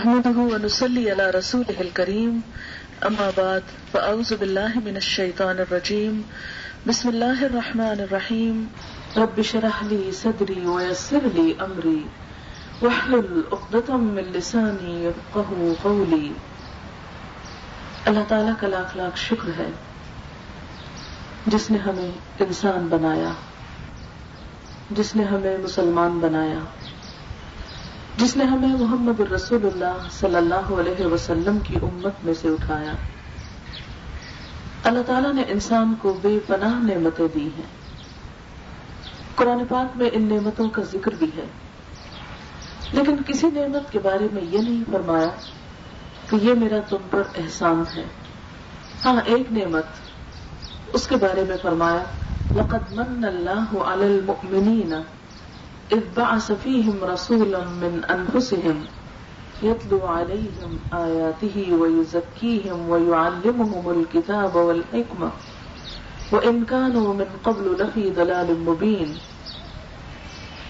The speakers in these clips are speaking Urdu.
نحمده ونصلي على رسوله الكريم. أما بعد، فأعوذ بالله من الشيطان الرجيم. بسم الله الرحمن الرحيم. رب شرح لي صدري ويسر لي أمري. واحلل عقدة من لساني يفقه قولي. اللہ تعالیٰ کا لاکھ لاکھ شکر ہے، جس نے ہمیں انسان بنایا، جس نے ہمیں مسلمان بنایا۔ جس نے ہمیں محمد الرسول اللہ صلی اللہ علیہ وسلم کی امت میں سے اٹھایا۔ اللہ تعالیٰ نے انسان کو بے پناہ نعمتیں دی ہیں۔ قرآن پاک میں ان نعمتوں کا ذکر بھی ہے۔ لیکن کسی نعمت کے بارے میں یہ نہیں فرمایا کہ یہ میرا تم پر احسان ہے۔ ہاں ایک نعمت اس کے بارے میں فرمایا، لقد من اللہ علی المؤمنین اذ بعث فيهم رسولا من انفسهم يتلو عليهم آياته ويزكيهم ويعلمهم الكتاب والحكمة وإن كانوا من قبل لفي ضلال مبين۔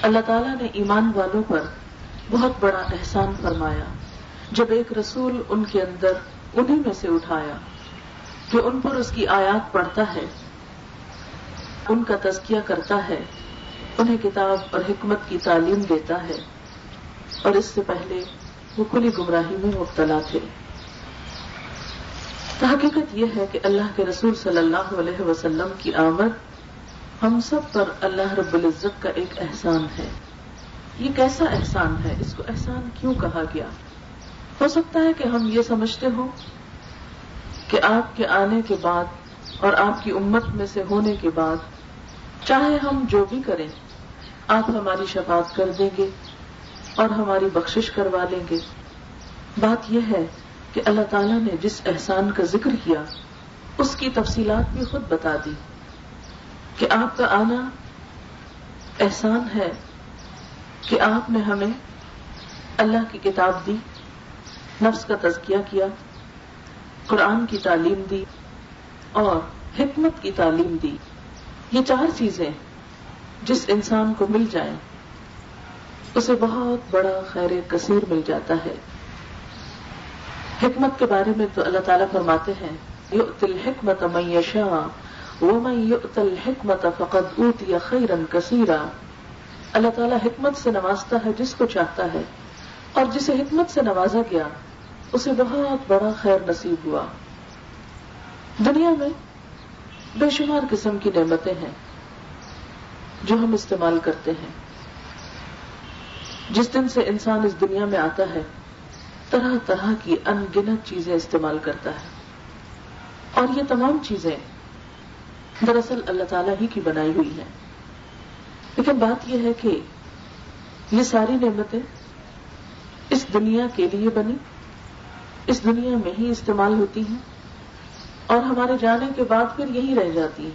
اللہ تعالیٰ نے ایمان والوں پر بہت بڑا احسان فرمایا۔ جب ایک رسول ان کے اندر انہی میں سے اٹھایا جو ان پر اس کی آیات پڑھتا ہے، ان کا تزکیہ کرتا ہے انہیں کتاب اور حکمت کی تعلیم دیتا ہے اور اس سے پہلے وہ کھلی گمراہی میں مبتلا تھے۔ حقیقت یہ ہے کہ اللہ کے رسول صلی اللہ علیہ وسلم کی آمد ہم سب پر اللہ رب العزت کا ایک احسان ہے۔ یہ کیسا احسان ہے؟ اس کو احسان کیوں کہا گیا؟ ہو سکتا ہے کہ ہم یہ سمجھتے ہوں کہ آپ کے آنے کے بعد اور آپ کی امت میں سے ہونے کے بعد چاہے ہم جو بھی کریں آپ ہماری شفاعت کر دیں گے اور ہماری بخشش کروا لیں گے۔ بات یہ ہے کہ اللہ تعالیٰ نے جس احسان کا ذکر کیا، اس کی تفصیلات بھی خود بتا دی کہ آپ کا آنا احسان ہے کہ آپ نے ہمیں اللہ کی کتاب دی، نفس کا تزکیہ کیا، قرآن کی تعلیم دی اور حکمت کی تعلیم دی۔ یہ چار چیزیں جس انسان کو مل جائیں اسے بہت بڑا خیر کثیر مل جاتا ہے۔ حکمت کے بارے میں تو اللہ تعالیٰ فرماتے ہیں، یؤت الحکمت من یشاء ومن یؤت الحکمت فقد اوتی خیرا کثیرا۔ اللہ تعالیٰ حکمت سے نوازتا ہے جس کو چاہتا ہے، اور جسے حکمت سے نوازا گیا، اسے بہت بڑا خیر نصیب ہوا۔ دنیا میں بے شمار قسم کی نعمتیں ہیں۔ جو ہم استعمال کرتے ہیں۔ جس دن سے انسان اس دنیا میں آتا ہے، طرح طرح کی ان گنت چیزیں استعمال کرتا ہے۔ اور یہ تمام چیزیں دراصل اللہ تعالیٰ ہی کی بنائی ہوئی ہیں۔ لیکن بات یہ ہے کہ یہ ساری نعمتیں اس دنیا کے لیے بنی، اس دنیا میں ہی استعمال ہوتی ہیں۔ اور ہمارے جانے کے بعد پھر یہی رہ جاتی ہے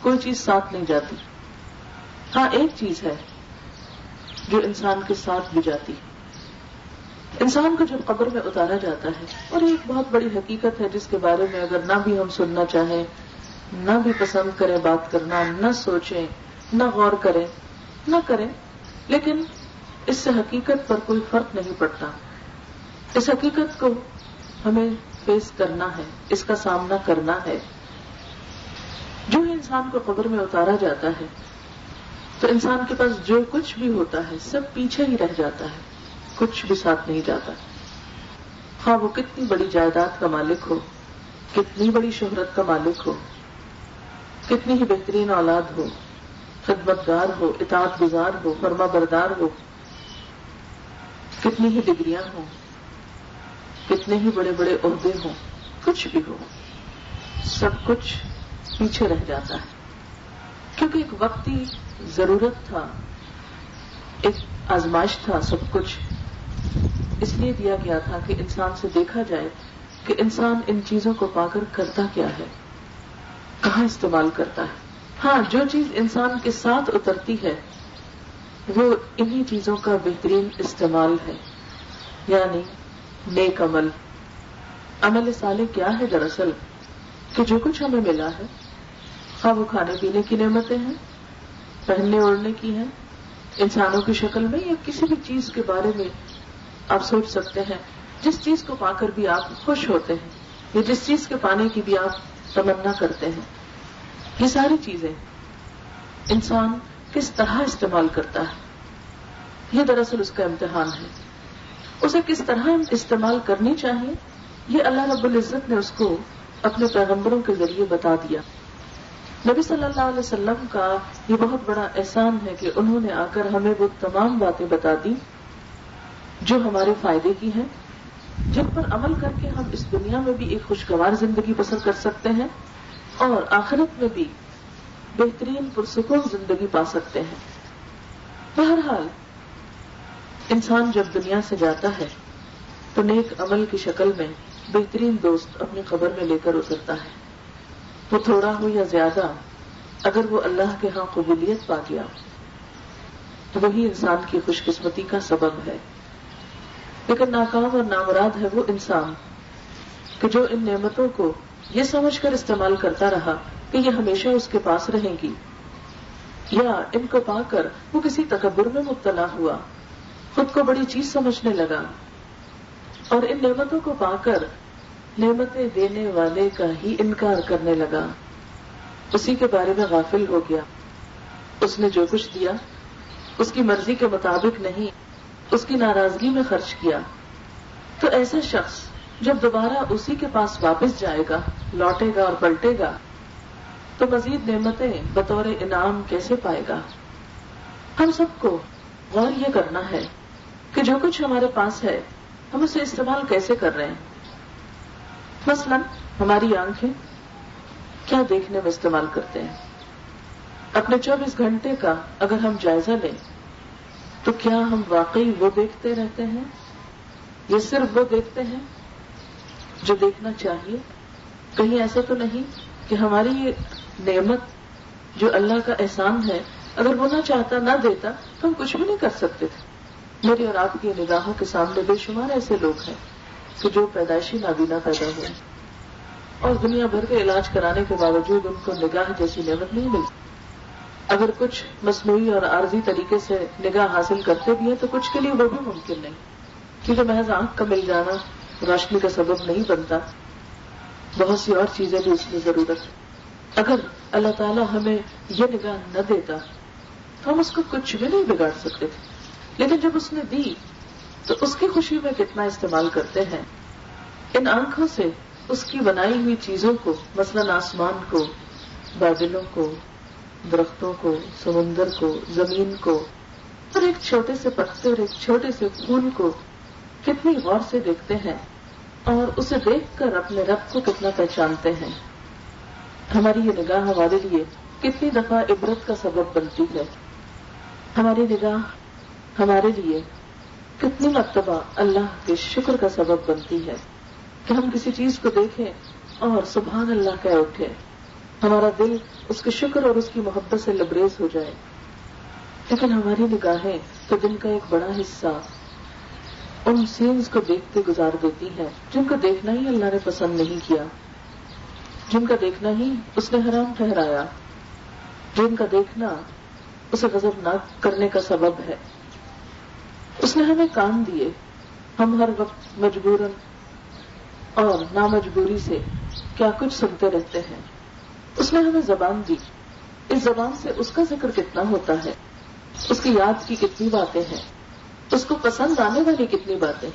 کوئی چیز ساتھ نہیں جاتی۔ ہاں ایک چیز ہے جو انسان کے ساتھ بھی جاتی ہے۔ انسان کو جب قبر میں اتارا جاتا ہے، اور ایک بہت بڑی حقیقت ہے جس کے بارے میں اگر نہ بھی ہم سننا چاہیں، نہ بھی پسند کریں بات کرنا، نہ سوچیں، نہ غور کریں، نہ کریں، لیکن اس سے حقیقت پر کوئی فرق نہیں پڑتا۔ اس حقیقت کو ہمیں فیس کرنا ہے، اس کا سامنا کرنا ہے۔ جو انسان کو قبر میں اتارا جاتا ہے تو انسان کے پاس جو کچھ بھی ہوتا ہے، سب پیچھے ہی رہ جاتا ہے۔ کچھ بھی ساتھ نہیں جاتا۔ ہاں وہ کتنی بڑی جائیداد کا مالک ہو، کتنی بڑی شہرت کا مالک ہو، کتنی ہی بہترین اولاد ہو خدمت گار ہو، اطاعت گزار ہو، فرما بردار ہو، کتنی ہی ڈگریاں ہوں، کتنے ہی بڑے بڑے عہدے ہوں، کچھ بھی ہو، سب کچھ پیچھے رہ جاتا ہے۔ کیونکہ ایک وقتی ضرورت تھا، ایک آزمائش تھا سب کچھ۔ اس لیے دیا گیا تھا کہ انسان سے دیکھا جائے کہ انسان ان چیزوں کو پا کر کرتا کیا ہے، کہاں استعمال کرتا ہے۔ ہاں جو چیز انسان کے ساتھ اترتی ہے، وہ انہی چیزوں کا بہترین استعمال ہے۔ یعنی نیک عمل۔ عمل صالح کیا ہے دراصل؟ کہ جو کچھ ہمیں ملا ہے ہاں وہ کھانے پینے کی نعمتیں ہیں پہننے اوڑھنے کی ہیں انسانوں کی شکل میں یا کسی بھی چیز کے بارے میں آپ سوچ سکتے ہیں؟ جس چیز کو پا کر بھی آپ خوش ہوتے ہیں، یا جس چیز کے پانے کی بھی آپ تمنا کرتے ہیں؟ یہ ساری چیزیں انسان کس طرح استعمال کرتا ہے؟ یہ دراصل اس کا امتحان ہے۔ اسے کس طرح استعمال کرنی چاہیے؟ یہ اللہ رب العزت نے اس کو اپنے پیغمبروں کے ذریعے بتا دیا۔ نبی صلی اللہ علیہ وسلم کا یہ بہت بڑا احسان ہے کہ انہوں نے آ کر ہمیں وہ تمام باتیں بتا دی جو ہمارے فائدے کی ہیں، جن پر عمل کر کے ہم اس دنیا میں بھی ایک خوشگوار زندگی بسر کر سکتے ہیں اور آخرت میں بھی بہترین پرسکون زندگی پا سکتے ہیں۔ بہرحال، انسان جب دنیا سے جاتا ہے تو نیک عمل کی شکل میں بہترین دوست اپنی خبر میں لے کر اترتا ہے۔ وہ تھوڑا ہو یا زیادہ اگر وہ اللہ کے ہاں قبولیت پا گیا تو وہی انسان کی خوش قسمتی کا سبب ہے۔ لیکن ناکام اور نامراد ہے وہ انسان کہ جو ان نعمتوں کو یہ سمجھ کر استعمال کرتا رہا کہ یہ ہمیشہ اس کے پاس رہیں گی یا ان کو پا کر وہ کسی تکبر میں مبتلا ہوا، خود کو بڑی چیز سمجھنے لگا اور ان نعمتوں کو پا کر نعمتیں دینے والے کا ہی انکار کرنے لگا۔ اسی کے بارے میں غافل ہو گیا۔ اس نے جو کچھ دیا، اس کی مرضی کے مطابق نہیں، اس کی ناراضگی میں خرچ کیا۔ تو ایسا شخص جب دوبارہ اسی کے پاس واپس جائے گا، لوٹے گا اور پلٹے گا، تو مزید نعمتیں بطور انعام کیسے پائے گا؟ ہم سب کو غور یہ کرنا ہے کہ جو کچھ ہمارے پاس ہے، ہم اسے استعمال کیسے کر رہے ہیں؟ مثلا ہماری آنکھیں کیا دیکھنے میں استعمال کرتے ہیں؟ اپنے چوبیس گھنٹے کا اگر ہم جائزہ لیں، تو کیا ہم واقعی وہ دیکھتے رہتے ہیں؟ یہ صرف وہ دیکھتے ہیں جو دیکھنا چاہیے؟ کہیں ایسا تو نہیں کہ ہماری یہ نعمت جو اللہ کا احسان ہے، اگر وہ نہ چاہتا، نہ دیتا، تو ہم کچھ بھی نہیں کر سکتے تھے۔ میری اور آپ کی نگاہوں کے سامنے بے شمار ایسے لوگ ہیں۔ کہ جو پیدائشی نابینا پیدا ہوئے اور دنیا بھر کے علاج کرانے کے باوجود ان کو نگاہ جیسی نعمت نہیں ملتی اگر کچھ مصنوعی اور عارضی طریقے سے نگاہ حاصل کرتے بھی ہیں تو کچھ کے لیے وہ بھی ممکن نہیں۔ کیونکہ محض آنکھ کا مل جانا روشنی کا سبب نہیں بنتا۔ بہت سی اور چیزیں بھی اس کی ضرورت اگر اللہ تعالیٰ ہمیں یہ نگاہ نہ دیتا تو ہم اس کو کچھ بھی نہیں بگاڑ سکتے۔ تھے لیکن جب اس نے دی تو اس کی خوشی میں کتنا استعمال کرتے ہیں؟ ان آنکھوں سے اس کی بنائی ہوئی چیزوں کو، مثلاً آسمان کو، بادلوں کو، درختوں کو، سمندر کو، زمین کو، اور ایک چھوٹے سے پتے اور ایک چھوٹے سے پھول کو کتنی غور سے دیکھتے ہیں اور اسے دیکھ کر اپنے رب کو کتنا پہچانتے ہیں۔ ہماری یہ نگاہ ہمارے لیے کتنی دفعہ عبرت کا سبب بنتی ہے۔ ہماری نگاہ ہمارے لیے کتنی مرتبہ اللہ کے شکر کا سبب بنتی ہے کہ ہم کسی چیز کو دیکھیں اور سبحان اللہ کہہ اٹھے ہمارا دل اس کے شکر اور اس کی محبت سے لبریز ہو جائے۔ لیکن ہماری نگاہیں تو دن کا ایک بڑا حصہ ان سینز کو دیکھتے گزار دیتی ہے جن کو دیکھنا ہی اللہ نے پسند نہیں کیا۔ جن کا دیکھنا ہی اس نے حرام ٹھہرایا۔ جن کا دیکھنا اسے غضب نہ کرنے کا سبب ہے۔ اس نے ہمیں کام دیے۔ ہم ہر وقت مجبوراً اور نامجبوری سے کیا کچھ سنتے رہتے ہیں۔ اس نے ہمیں زبان دی۔ اس زبان سے اس کا ذکر کتنا ہوتا ہے؟ اس کی یاد کی کتنی باتیں ہیں؟ اس کو پسند آنے والی کتنی باتیں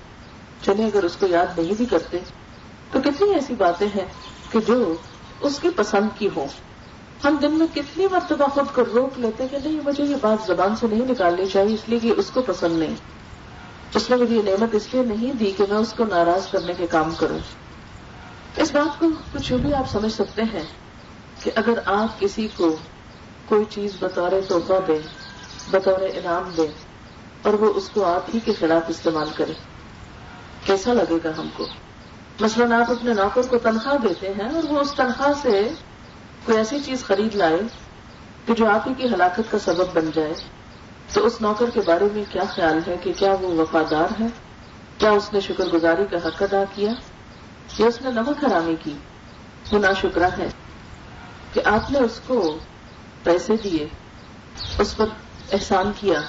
چلے اگر اس کو یاد نہیں بھی کرتے تو کتنی ایسی باتیں ہیں کہ جو اس کی پسند کی ہوں۔ ہم دن میں کتنی مرتبہ خود کو روک لیتے کہ نہیں، مجھے یہ بات زبان سے نہیں نکالنی چاہیے، اس لیے کہ اس کو پسند نہیں۔ اس نے مجھے یہ نعمت اس لیے نہیں دی کہ میں اس کو ناراض کرنے کے کام کروں۔ اس بات کو کچھ بھی آپ سمجھ سکتے ہیں کہ اگر آپ کسی کو کوئی چیز بطور تحفہ دیں بطور انعام دیں اور وہ اس کو آپ ہی کے خلاف استعمال کرے، کیسا لگے گا ہم کو؟ مثلاً آپ اپنے نوکر کو تنخواہ دیتے ہیں اور وہ اس تنخواہ سے کوئی ایسی چیز خرید لائے کہ جو آپ ہی کی ہلاکت کا سبب بن جائے، تو اس نوکر کے بارے میں کیا خیال ہے کہ کیا وہ وفادار ہے؟ کیا اس نے شکر گزاری کا حق ادا کیا؟ یا اس نے نمک حرامی کی؟ وہ نا شکرا ہے کہ آپ نے اس کو پیسے دیے، اس پر احسان کیا،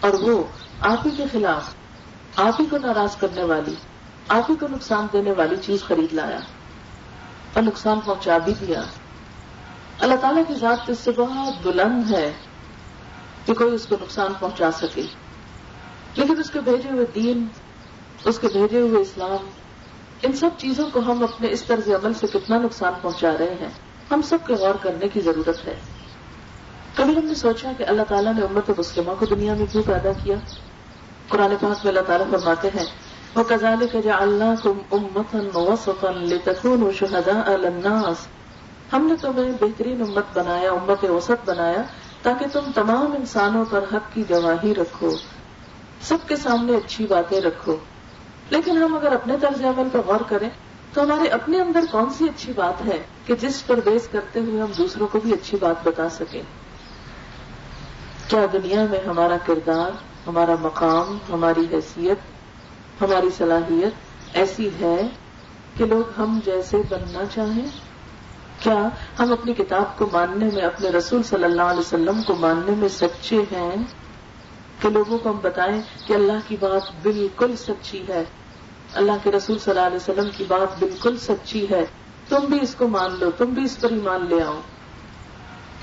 اور وہ آپ ہی کے خلاف، آپ ہی کو ناراض کرنے والی، آپ ہی کو نقصان دینے والی چیز خرید لایا۔ اور نقصان پہنچا بھی دیا۔ اللہ تعالیٰ کی ذات اس سے بہت بلند ہے کہ کوئی اس کو نقصان پہنچا سکے۔ لیکن اس کے بھیجے ہوئے دین، اس کے بھیجے ہوئے اسلام، ان سب چیزوں کو ہم اپنے اس طرز عمل سے کتنا نقصان پہنچا رہے ہیں، ہم سب کے غور کرنے کی ضرورت ہے۔ کبھی ہم نے سوچا کہ اللہ تعالیٰ نے امت مسلمہ کو دنیا میں کیوں پیدا کیا؟ قرآن پاک میں اللہ تعالیٰ فرماتے ہیں وہ کزال کا اللہ کم امتن و شہدا الناس ہم نے تمہیں بہترین امت بنایا، امت وسط بنایا، تاکہ تم تمام انسانوں پر حق کی گواہی رکھو۔ سب کے سامنے اچھی باتیں رکھو۔ لیکن ہم اگر اپنے طرز عمل پر غور کریں، تو ہمارے اپنے اندر کون سی اچھی بات ہے کہ جس پر بیس کرتے ہوئے ہم دوسروں کو بھی اچھی بات بتا سکیں؟ کیا دنیا میں ہمارا کردار، ہمارا مقام، ہماری حیثیت ہماری صلاحیت ایسی ہے کہ لوگ ہم جیسے بننا چاہیں۔ کیا ہم اپنی کتاب کو ماننے میں، اپنے رسول صلی اللہ علیہ وسلم کو ماننے میں سچے ہیں؟ کہ لوگوں کو ہم بتائیں کہ اللہ کی بات بالکل سچی ہے، اللہ کے رسول صلی اللہ علیہ وسلم کی بات بالکل سچی ہے۔ تم بھی اس کو مان لو، تم بھی اس پر ایمان لے آؤ۔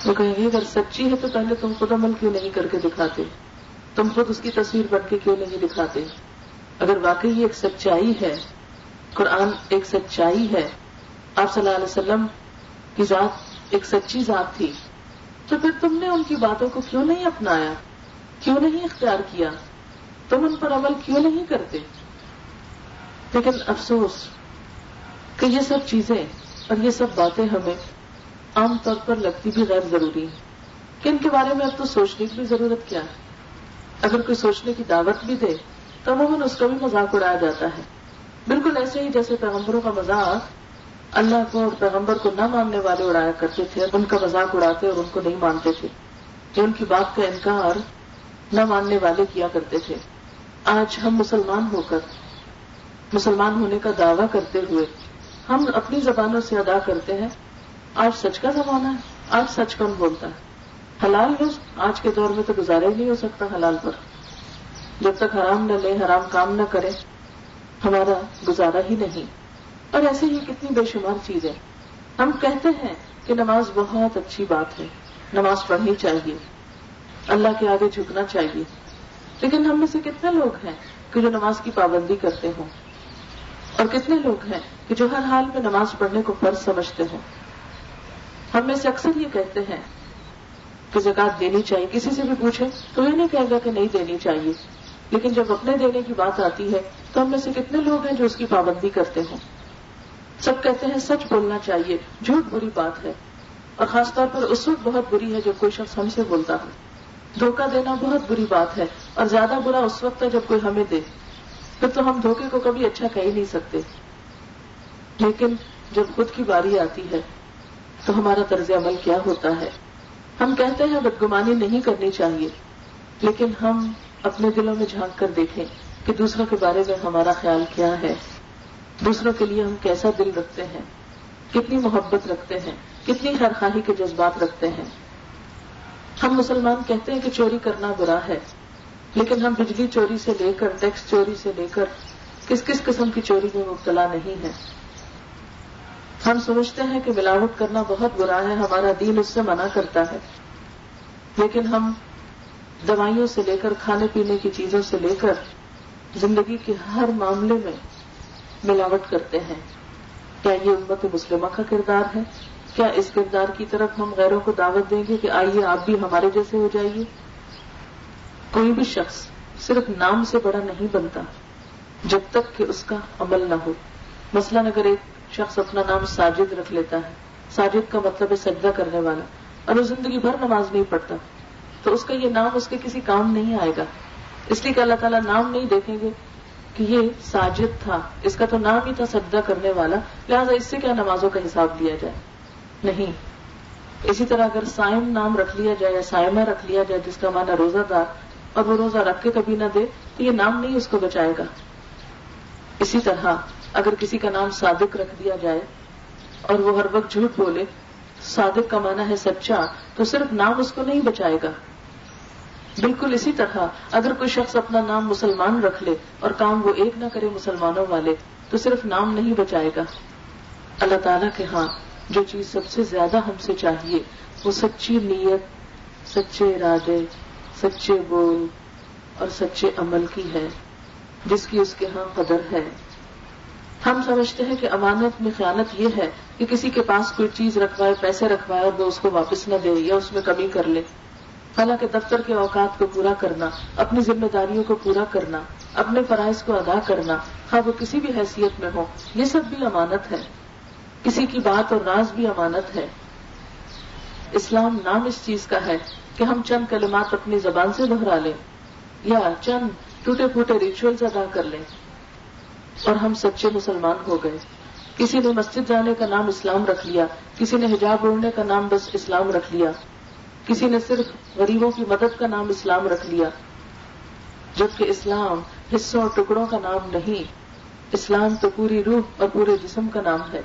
وہ کہیں گے، اگر سچی ہے تو پہلے تم خود عمل کیوں نہیں کر کے دکھاتے؟ تم خود اس کی تصویر بن کے کیوں نہیں دکھاتے؟ اگر واقعی ایک سچائی ہے، قرآن ایک سچائی ہے، آپ صلی اللہ علیہ وسلم کی ذات ایک سچی ذات تھی، تو پھر تم نے ان کی باتوں کو کیوں نہیں اپنایا؟ کیوں نہیں اختیار کیا؟ تم ان پر عمل کیوں نہیں کرتے؟ لیکن افسوس کہ یہ سب چیزیں اور یہ سب باتیں ہمیں عام طور پر لگتی بھی غیر ضروری ہیں۔ کہ ان کے بارے میں اب تو سوچنے کی بھی ضرورت کیا؟ ہے اگر کوئی سوچنے کی دعوت بھی دے تو عموماً اس کا بھی مذاق اڑایا جاتا ہے۔ بالکل ایسے ہی جیسے پیغمبروں کا مذاق اللہ کو اور پیغمبر کو نہ ماننے والے اڑایا کرتے تھے، ان کا مذاق اڑاتے اور ان کو نہیں مانتے تھے۔ کہ ان کی بات کا انکار نہ ماننے والے کیا کرتے تھے۔ آج ہم مسلمان ہو کر، مسلمان ہونے کا دعویٰ کرتے ہوئے ہم اپنی زبانوں سے ادا کرتے ہیں، آج سچ کا زمانہ ہے، آج سچ کون بولتا ہے؟ حلال رزق آج کے دور میں تو گزارا ہی نہیں ہو سکتا حلال پر۔ جب تک حرام نہ لے، حرام کام نہ کرے، ہمارا گزارا ہی نہیں۔ اور ایسے ہی کتنی بے شمار چیزیں۔ ہم کہتے ہیں کہ نماز بہت اچھی بات ہے۔ نماز پڑھنی چاہیے۔ اللہ کے آگے جھکنا چاہیے۔ لیکن ہم میں سے کتنے لوگ ہیں کہ جو نماز کی پابندی کرتے ہوں؟ اور کتنے لوگ ہیں کہ جو ہر حال میں نماز پڑھنے کو فرض سمجھتے ہوں؟ ہم میں سے اکثر یہ کہتے ہیں کہ زکات دینی چاہیے۔ کسی سے بھی پوچھیں تو یہ نہیں کہے گا کہ نہیں دینی چاہیے۔ لیکن جب اپنے دینے کی بات آتی ہے تو ہم میں سے کتنے لوگ ہیں جو اس کی پابندی کرتے ہوں سب کہتے ہیں سچ بولنا چاہیے، جھوٹ بری بات ہے۔ اور خاص طور پر اس وقت بہت بری ہے جب کوئی شخص ہم سے بولتا ہے دھوکہ دینا بہت بری بات ہے اور زیادہ برا اس وقت ہے جب کوئی ہمیں دے۔ پھر تو ہم دھوکے کو کبھی اچھا کہہ ہی نہیں سکتے۔ لیکن جب خود کی باری آتی ہے تو ہمارا طرز عمل کیا ہوتا ہے؟ ہم کہتے ہیں بدگمانی نہیں کرنی چاہیے، لیکن ہم اپنے دلوں میں جھانک کر دیکھیں کہ دوسروں کے بارے میں ہمارا خیال کیا ہے۔ دوسروں کے لیے ہم کیسا دل رکھتے ہیں؟ کتنی محبت رکھتے ہیں؟ کتنی ہر کے جذبات رکھتے ہیں؟ ہم مسلمان کہتے ہیں کہ چوری کرنا برا ہے، لیکن ہم بجلی چوری سے لے کر، ٹیکس چوری سے لے کر، کس کس قسم کی چوری میں مبتلا نہیں ہے ہم سمجھتے ہیں کہ ملاوٹ کرنا بہت برا ہے، ہمارا دین اس سے منع کرتا ہے، لیکن ہم دوائیوں سے لے کر کھانے پینے کی چیزوں سے لے کر زندگی کے ہر معاملے میں ملاوٹ کرتے ہیں۔ کیا یہ امت مسلمہ کا کردار ہے؟ کیا اس کردار کی طرف ہم غیروں کو دعوت دیں گے کہ آئیے آپ بھی ہمارے جیسے ہو جائیے؟ کوئی بھی شخص صرف نام سے بڑا نہیں بنتا جب تک کہ اس کا عمل نہ ہو۔ مثلاً اگر ایک شخص اپنا نام ساجد رکھ لیتا ہے، ساجد کا مطلب ہے سجدہ کرنے والا اور وہ زندگی بھر نماز نہیں پڑھتا۔ تو اس کا یہ نام اس کے کسی کام نہیں آئے گا۔ اس لیے کہ اللہ تعالیٰ نام نہیں دیکھیں گے کہ یہ ساجد تھا۔ اس کا تو نام ہی تھا سجدہ کرنے والا۔ لہٰذا اس سے کیا نمازوں کا حساب لیا جائے؟ نہیں۔ اسی طرح اگر سائم نام رکھ لیا جائے یا سائمہ رکھ لیا جائے جس کا مانا روزہ دار اور وہ روزہ رکھ کے کبھی نہ دے، تو یہ نام نہیں اس کو بچائے گا۔ اسی طرح اگر کسی کا نام صادق رکھ دیا جائے اور وہ ہر وقت جھوٹ بولے، صادق کا مانا ہے سچا، تو صرف نام اس کو نہیں بچائے گا۔ بالکل اسی طرح اگر کوئی شخص اپنا نام مسلمان رکھ لے اور کام وہ ایک نہ کرے مسلمانوں والے، تو صرف نام نہیں بچائے گا۔ اللہ تعالیٰ کے ہاں جو چیز سب سے زیادہ ہم سے چاہیے، وہ سچی نیت، سچے ارادے، سچے بول اور سچے عمل کی ہے، جس کی اس کے ہاں قدر ہے۔ ہم سمجھتے ہیں کہ امانت میں خیانت یہ ہے کہ کسی کے پاس کوئی چیز رکھوائے، پیسے رکھوائے اور وہ اس کو واپس نہ دے یا اس میں کمی کر لے۔ حالانکہ دفتر کے اوقات کو پورا کرنا، اپنی ذمہ داریوں کو پورا کرنا، اپنے فرائض کو ادا کرنا ہاں وہ کسی بھی حیثیت میں ہو، یہ سب بھی امانت ہے۔ کسی کی بات اور راز بھی امانت ہے۔ اسلام نام اس چیز کا ہے کہ ہم چند کلمات اپنی زبان سے دہرا لیں، یا چند ٹوٹے پھوٹے ریچولز ادا کر لیں اور ہم سچے مسلمان ہو گئے۔ کسی نے مسجد جانے کا نام اسلام رکھ لیا، کسی نے حجاب اوڑھنے کا نام بس اسلام رکھ لیا۔ کسی نے صرف غریبوں کی مدد کا نام اسلام رکھ لیا، جبکہ اسلام حصوں اور ٹکڑوں کا نام نہیں، اسلام تو پوری روح اور پورے جسم کا نام ہے۔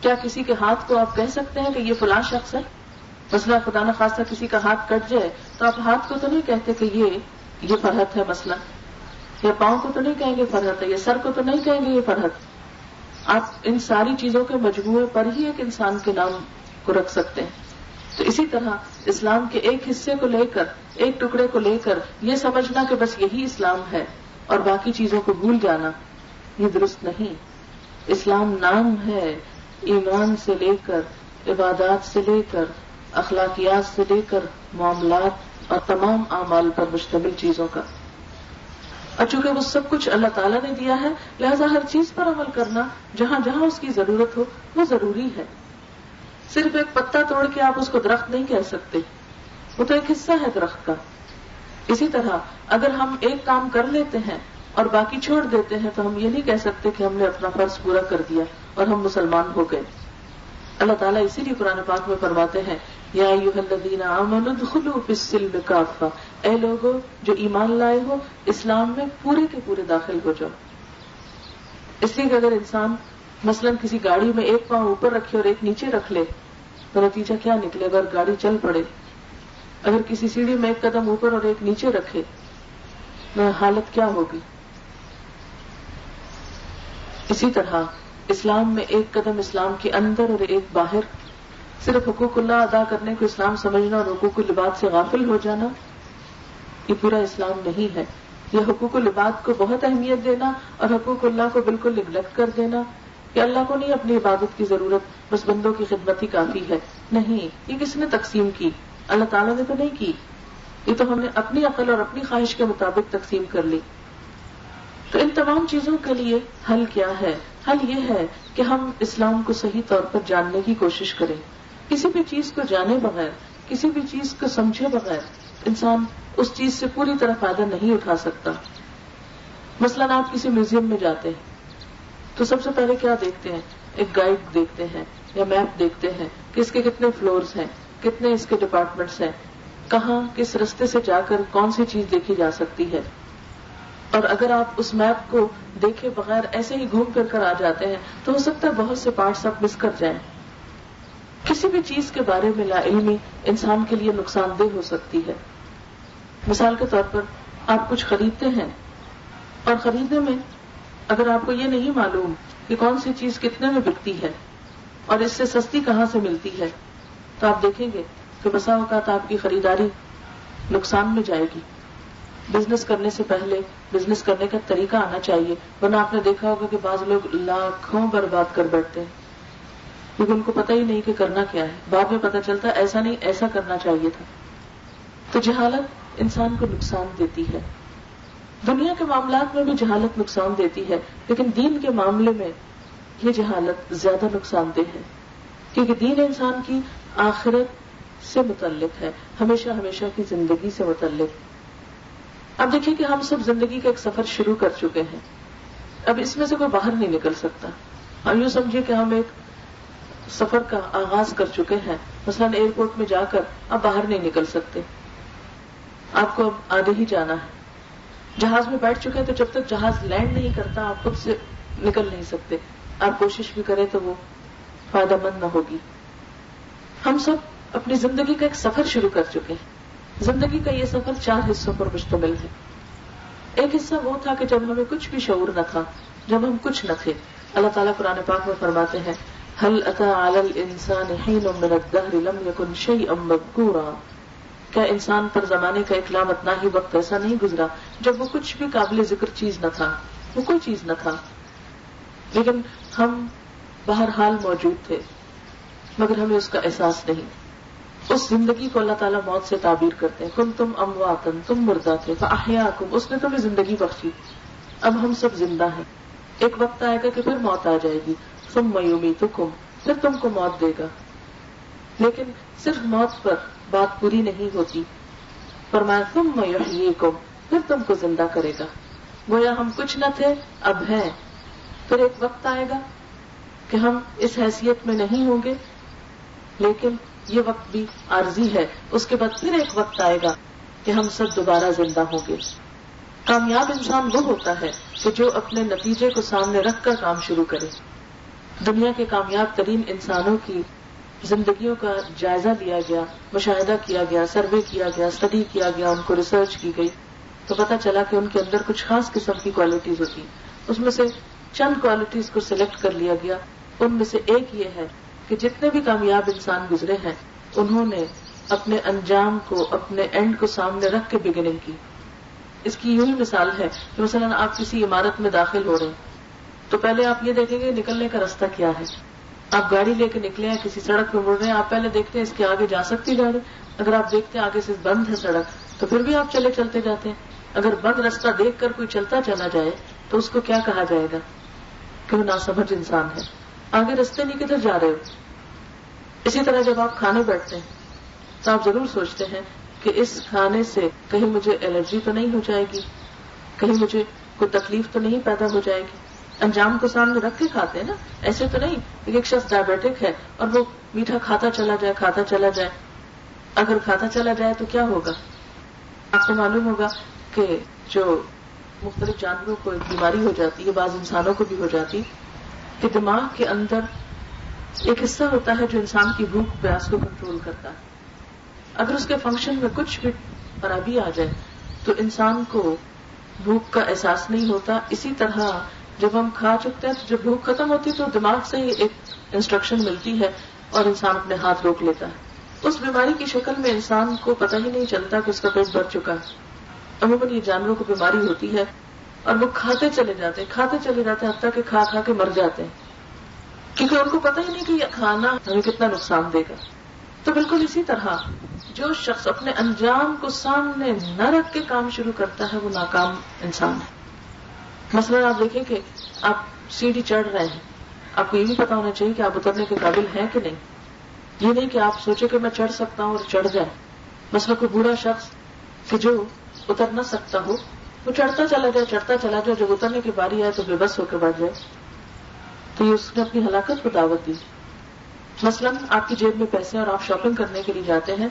کیا کسی کے ہاتھ کو آپ کہہ سکتے ہیں کہ یہ فلاں شخص ہے؟ مسئلہ خدا نخواستہ کسی کا ہاتھ کٹ جائے تو آپ ہاتھ کو تو نہیں کہتے کہ یہ یہ فرحت ہے مسئلہ۔ یا پاؤں کو تو نہیں کہیں گے فرحت ہے، یا سر کو تو نہیں کہیں گے یہ فرحت۔ آپ ان ساری چیزوں کے مجموعے پر ہی ایک انسان کے نام کو رکھ سکتے ہیں۔ تو اسی طرح اسلام کے ایک حصے کو لے کر، ایک ٹکڑے کو لے کر یہ سمجھنا کہ بس یہی اسلام ہے اور باقی چیزوں کو بھول جانا، یہ درست نہیں۔ اسلام نام ہے ایمان سے لے کر، عبادات سے لے کر، اخلاقیات سے لے کر، معاملات اور تمام اعمال پر مشتمل چیزوں کا۔ اور چونکہ وہ سب کچھ اللہ تعالیٰ نے دیا ہے، لہذا ہر چیز پر عمل کرنا، جہاں جہاں اس کی ضرورت ہو، وہ ضروری ہے۔ صرف ایک پتا توڑ کے آپ اس کو درخت نہیں کہہ سکتے۔ وہ تو ایک حصہ ہے درخت کا۔ اسی طرح اگر ہم ایک کام کر لیتے ہیں اور باقی چھوڑ دیتے ہیں تو ہم یہ نہیں کہہ سکتے کہ ہم نے اپنا فرض پورا کر دیا اور ہم مسلمان ہو گئے۔ اللہ تعالیٰ اسی لیے قرآن پاک میں فرماتے ہیں، یا اے لوگوں جو ایمان لائے ہو، اسلام میں پورے کے پورے داخل ہو جاؤ۔ اس لیے کہ اگر انسان مثلا کسی گاڑی میں ایک پاؤں اوپر رکھے اور ایک نیچے رکھ لے تو نتیجہ کیا نکلے اگر گاڑی چل پڑے؟ اگر کسی سیڑھی میں ایک قدم اوپر اور ایک نیچے رکھے حالت کیا ہوگی؟ اسی طرح اسلام میں ایک قدم اسلام کے اندر اور ایک باہر، صرف حقوق اللہ ادا کرنے کو اسلام سمجھنا اور حقوق الباد سے غافل ہو جانا، یہ پورا اسلام نہیں ہے۔ یہ حقوق الباد کو بہت اہمیت دینا اور حقوق اللہ کو بالکل نگلیکٹ کر دینا۔ کہ اللہ کو نہیں اپنی عبادت کی ضرورت، بس بندوں کی خدمت ہی کافی ہے۔ نہیں، یہ کس نے تقسیم کی؟ اللہ تعالیٰ نے تو نہیں کی۔ یہ تو ہم نے اپنی عقل اور اپنی خواہش کے مطابق تقسیم کر لی۔ تو ان تمام چیزوں کے لیے حل کیا ہے؟ حل یہ ہے کہ ہم اسلام کو صحیح طور پر جاننے کی کوشش کریں۔ کسی بھی چیز کو جانے بغیر، کسی بھی چیز کو سمجھے بغیر، انسان اس چیز سے پوری طرح فائدہ نہیں اٹھا سکتا۔ مثلاً آپ کسی میوزیم میں جاتے ہیں۔ تو سب سے پہلے کیا دیکھتے ہیں؟ ایک گائیڈ دیکھتے ہیں یا میپ دیکھتے ہیں کہ اس کے کتنے فلورز ہیں، کتنے اس کے ڈپارٹمنٹس ہیں، کہاں، کس رستے سے جا کر کون سی چیز دیکھی جا سکتی ہے۔ اور اگر آپ اس میپ کو دیکھے بغیر ایسے ہی گھوم پھر کر آ جاتے ہیں، تو ہو سکتا ہے بہت سے پارٹس آپ مس کر جائیں۔ کسی بھی چیز کے بارے میں لا علمی انسان کے لیے نقصان دہ ہو سکتی ہے۔ مثال کے طور پر آپ کچھ خریدتے ہیں اور خریدنے میں اگر آپ کو یہ نہیں معلوم کہ کون سی چیز کتنے میں بکتی ہے اور اس سے سستی کہاں سے ملتی ہے، تو آپ دیکھیں گے کہ بسا اوقات آپ کی خریداری نقصان میں جائے گی۔ بزنس کرنے سے پہلے بزنس کرنے کا طریقہ آنا چاہیے، ورنہ آپ نے دیکھا ہوگا کہ بعض لوگ لاکھوں برباد کر بیٹھتے ہیں۔ کیونکہ ان کو پتہ ہی نہیں کہ کرنا کیا ہے۔ بعد میں پتہ چلتا ایسا نہیں، ایسا کرنا چاہیے تھا۔ تو جہالت انسان کو نقصان دیتی ہے۔ دنیا کے معاملات میں بھی جہالت نقصان دیتی ہے، لیکن دین کے معاملے میں یہ جہالت زیادہ نقصان دہ ہے۔ کیونکہ دین انسان کی آخرت سے متعلق ہے، ہمیشہ ہمیشہ کی زندگی سے متعلق۔ اب دیکھیے کہ ہم سب زندگی کا ایک سفر شروع کر چکے ہیں۔ اب اس میں سے کوئی باہر نہیں نکل سکتا۔ ہم یوں سمجھے کہ ہم ایک سفر کا آغاز کر چکے ہیں۔ مثلاً ایئرپورٹ میں جا کر اب باہر نہیں نکل سکتے۔ آپ کو اب آگے ہی جانا ہے۔ جہاز میں بیٹھ چکے ہیں تو جب تک جہاز لینڈ نہیں کرتا، آپ خود سے نکل نہیں سکتے۔ آپ کوشش بھی کریں تو وہ فائدہ مند نہ ہوگی۔ ہم سب اپنی زندگی کا ایک سفر شروع کر چکے ہیں۔ زندگی کا یہ سفر چار حصوں پر مشتمل ہے۔ ایک حصہ وہ تھا کہ جب ہمیں کچھ بھی شعور نہ تھا، جب ہم کچھ نہ تھے۔ اللہ تعالیٰ قرآن پاک میں فرماتے ہیں حل الانسان حین من الدهر لم يكن شيئا مذكورا؟ کیا انسان پر زمانے کا ایک لامت نہ ہی وقت ایسا نہیں گزرا جب وہ کچھ بھی قابل ذکر چیز نہ تھا، وہ کوئی چیز نہ تھا۔ لیکن ہم بہرحال موجود تھے، مگر ہمیں اس کا احساس نہیں۔ اس زندگی کو اللہ تعالیٰ موت سے تعبیر کرتے ہیں۔ کن تم امواتن، تم مردہ تھے کم اس نے تمہیں زندگی بخشی۔ اب ہم سب زندہ ہیں۔ ایک وقت آئے گا کہ پھر موت آ جائے گی۔ تم میومی تو کم پھر تم کو موت دے گا۔ لیکن صرف موت پر بات پوری نہیں ہوتی۔ فرمایا تم میوہی کم پھر تم کو زندہ کرے گا۔ گویا ہم کچھ نہ تھے، اب ہیں۔ پھر ایک وقت آئے گا کہ ہم اس حیثیت میں نہیں ہوں گے۔ لیکن یہ وقت بھی عارضی ہے۔ اس کے بعد پھر ایک وقت آئے گا کہ ہم سب دوبارہ زندہ ہوں گے۔ کامیاب انسان وہ ہوتا ہے کہ جو اپنے نتیجے کو سامنے رکھ کر کام شروع کرے۔ دنیا کے کامیاب ترین انسانوں کی زندگیوں کا جائزہ لیا گیا، مشاہدہ کیا گیا، سروے کیا گیا اسٹڈی کیا گیا، ان کو ریسرچ کی گئی۔ تو پتا چلا کہ ان کے اندر کچھ خاص قسم کی کوالٹیز ہوتی۔ اس میں سے چند کوالٹیز کو سلیکٹ کر لیا گیا۔ ان میں سے ایک یہ ہے کہ جتنے بھی کامیاب انسان گزرے ہیں، انہوں نے اپنے انجام کو، اپنے اینڈ کو سامنے رکھ کے بگننگ کی۔ اس کی یوں ہی مثال ہے کہ مثلا آپ کسی عمارت میں داخل ہو رہے ہیں۔ تو پہلے آپ یہ دیکھیں گے نکلنے کا راستہ کیا ہے۔ آپ گاڑی لے کے نکلے ہیں، کسی سڑک پہ مڑ رہے ہیں، آپ پہلے دیکھتے ہیں اس کے آگے جا سکتی گاڑی۔ اگر آپ دیکھتے ہیں آگے سے بند ہے سڑک، تو پھر بھی آپ چلے چلتے جاتے ہیں۔ اگر بند راستہ دیکھ کر کوئی چلتا چلا جائے، تو اس کو کیا کہا جائے گا؟ کہ وہ ناسمجھ انسان ہے۔ آگے رستے نہیں کدھر جا رہے ہو۔ اسی طرح جب آپ کھانے بیٹھتے ہیں، تو آپ ضرور سوچتے ہیں کہ اس کھانے سے کہیں مجھے الرجی تو نہیں ہو جائے گی، کہیں مجھے کوئی تکلیف تو نہیں پیدا ہو جائے گی۔ انجام کو سامنے رکھ کے کھاتے ہیں نا؟ ایسے تو نہیں، ایک شخص ڈائبیٹک ہے اور وہ میٹھا کھاتا چلا جائے، کھاتا چلا جائے۔ اگر کھاتا چلا جائے تو کیا ہوگا؟ آپ کو معلوم ہوگا کہ جو مختلف جانوروں کو بیماری ہو جاتی ہے، بعض انسانوں کو بھی ہو جاتی، کہ دماغ کے اندر ایک حصہ ہوتا ہے جو انسان کی بھوک، پیاس کو کنٹرول کرتا ہے۔ اگر اس کے فنکشن میں کچھ بھی خرابی آ جائے تو انسان کو بھوک کا احساس نہیں ہوتا۔ اسی طرح جب ہم کھا چکتے ہیں تو جب بھوک ختم ہوتی ہے تو دماغ سے ہی ایک انسٹرکشن ملتی ہے اور انسان اپنے ہاتھ روک لیتا ہے۔ اس بیماری کی شکل میں انسان کو پتہ ہی نہیں چلتا کہ اس کا پیٹ بھر چکا ہے۔ عموماً یہ جانوروں کو بیماری ہوتی ہے اور وہ کھاتے چلے جاتے ہیں، کھاتے چلے جاتے ہیں حتیٰ کہ کھا کھا کے مر جاتے ہیں۔ کیونکہ ان کو پتہ ہی نہیں کہ یہ کھانا ہمیں کتنا نقصان دے گا۔ تو بالکل اسی طرح جو شخص اپنے انجام کو سامنے نہ رکھ کے کام شروع کرتا ہے، وہ ناکام انسان ہے۔ مثلاً آپ دیکھیں کہ آپ سیڑھی چڑھ رہے ہیں۔ آپ کو یہ بھی پتا ہونا چاہیے کہ آپ اترنے کے قابل ہیں کہ نہیں۔ یہ نہیں کہ آپ سوچے کہ میں چڑھ سکتا ہوں اور چڑھ جائے۔ مثلا کوئی بوڑھا شخص کہ جو اتر نہ سکتا ہو، وہ چڑھتا چلا جائے، چڑھتا چلا جائے، جب اترنے کی باری آئے تو بے بس ہو کے بڑھ جائے۔ تو یہ اس نے اپنی ہلاکت کو دعوت دی۔ مثلاً آپ کی جیب میں پیسے اور آپ شاپنگ کرنے کے لیے جاتے ہیں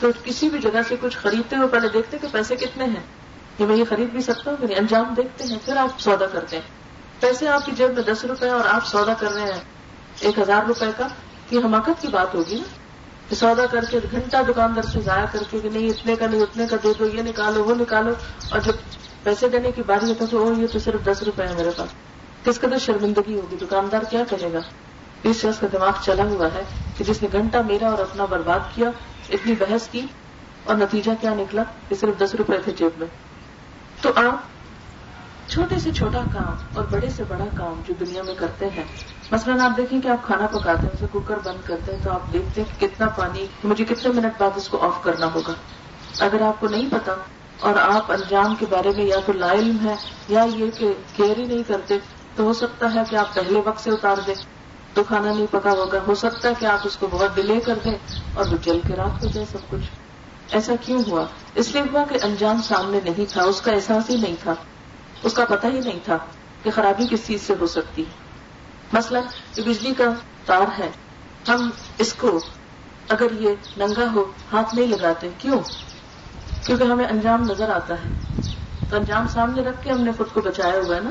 تو کسی بھی جگہ سے کچھ خریدتے ہوئے پہلے دیکھتے کہ پیسے کتنے ہیں۔ یہ میں یہ خرید بھی سکتا ہوں نہیں انجام دیکھتے ہیں، پھر آپ سودا کرتے ہیں۔ پیسے آپ کی جیب میں دس روپے اور آپ سودا کر رہے ہیں ایک ہزار روپے کا، یہ حماقت کی بات ہوگی نا؟ کہ سودا کر کے گھنٹہ دکاندار سے ضائع کر کے کہ نہیں، اتنے کا نہیں، اتنے کا دے دو، یہ نکالو، وہ نکالو۔ اور جب پیسے دینے کی باری ہوتا تو یہ تو صرف دس روپے ہے میرے پاس۔ کس قدر شرمندگی ہوگی؟ دکاندار کیا کرے گا؟ اس شخص کا دماغ چلا ہوا ہے کہ جس نے گھنٹہ میرا اور اپنا برباد کیا، اتنی بحث کی اور نتیجہ کیا نکلا کہ صرف دس روپے تھے جیب میں۔ تو آپ چھوٹے سے چھوٹا کام اور بڑے سے بڑا کام جو دنیا میں کرتے ہیں۔ مثلاً آپ دیکھیں کہ آپ کھانا پکاتے ہیں، اسے کوکر بند کرتے ہیں تو آپ دیکھتے ہیں کہ کتنا پانی مجھے کتنے منٹ بعد اس کو آف کرنا ہوگا۔ اگر آپ کو نہیں پتا اور آپ انجام کے بارے میں یا تو لا علم ہے یا یہ کہ کیئر ہی نہیں کرتے، تو ہو سکتا ہے کہ آپ پہلے وقت سے اتار دیں۔ تو کھانا نہیں پکا ہوگا، ہو سکتا ہے کہ آپ اس کو بہت ڈیلے کر دیں اور وہ جل کے رات ہو جائے سب کچھ۔ ایسا کیوں ہوا؟ اس لیے ہوا کہ انجام سامنے نہیں تھا، اس کا احساس ہی نہیں تھا۔ اس کا پتہ ہی نہیں تھا کہ خرابی کس چیز سے ہو سکتی۔ مثلا یہ بجلی کا تار ہے، ہم اس کو اگر یہ ننگا ہو، ہاتھ نہیں لگاتے، کیوں؟ کیونکہ ہمیں انجام نظر آتا ہے۔ تو انجام سامنے رکھ کے ہم نے خود کو بچایا ہوا ہے نا؟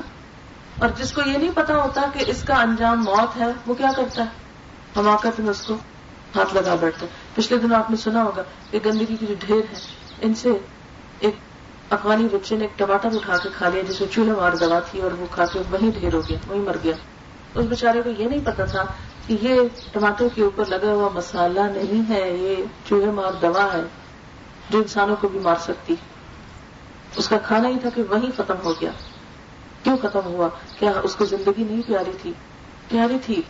اور جس کو یہ نہیں پتا ہوتا کہ اس کا انجام موت ہے، وہ کیا کرتا ہے؟ ہم آ کر اس کو۔ ہاتھ لگا بیٹھتے پچھلے دنوں آپ نے سنا ہوگا کہ گندگی کی جو ڈھیر ہے، ان سے ایک افغانی بچے نے ایک ٹماٹر اٹھا کے کھا لیا، جسے چولہے مار دوا تھی اور وہ کھا کے وہیں ڈھیر ہو گیا، وہیں مر گیا۔ اس بیچارے کو یہ نہیں پتا تھا کہ یہ ٹماٹر کے اوپر لگا ہوا مسالہ نہیں ہے، یہ چوہے مار دوا ہے، جو انسانوں کو بھی مار سکتی اس کا کھانا ہی تھا کہ وہیں ختم ہو گیا۔ کیوں ختم ہوا؟ کیا اس کو زندگی نہیں پیاری تھی؟ پیاری تھی۔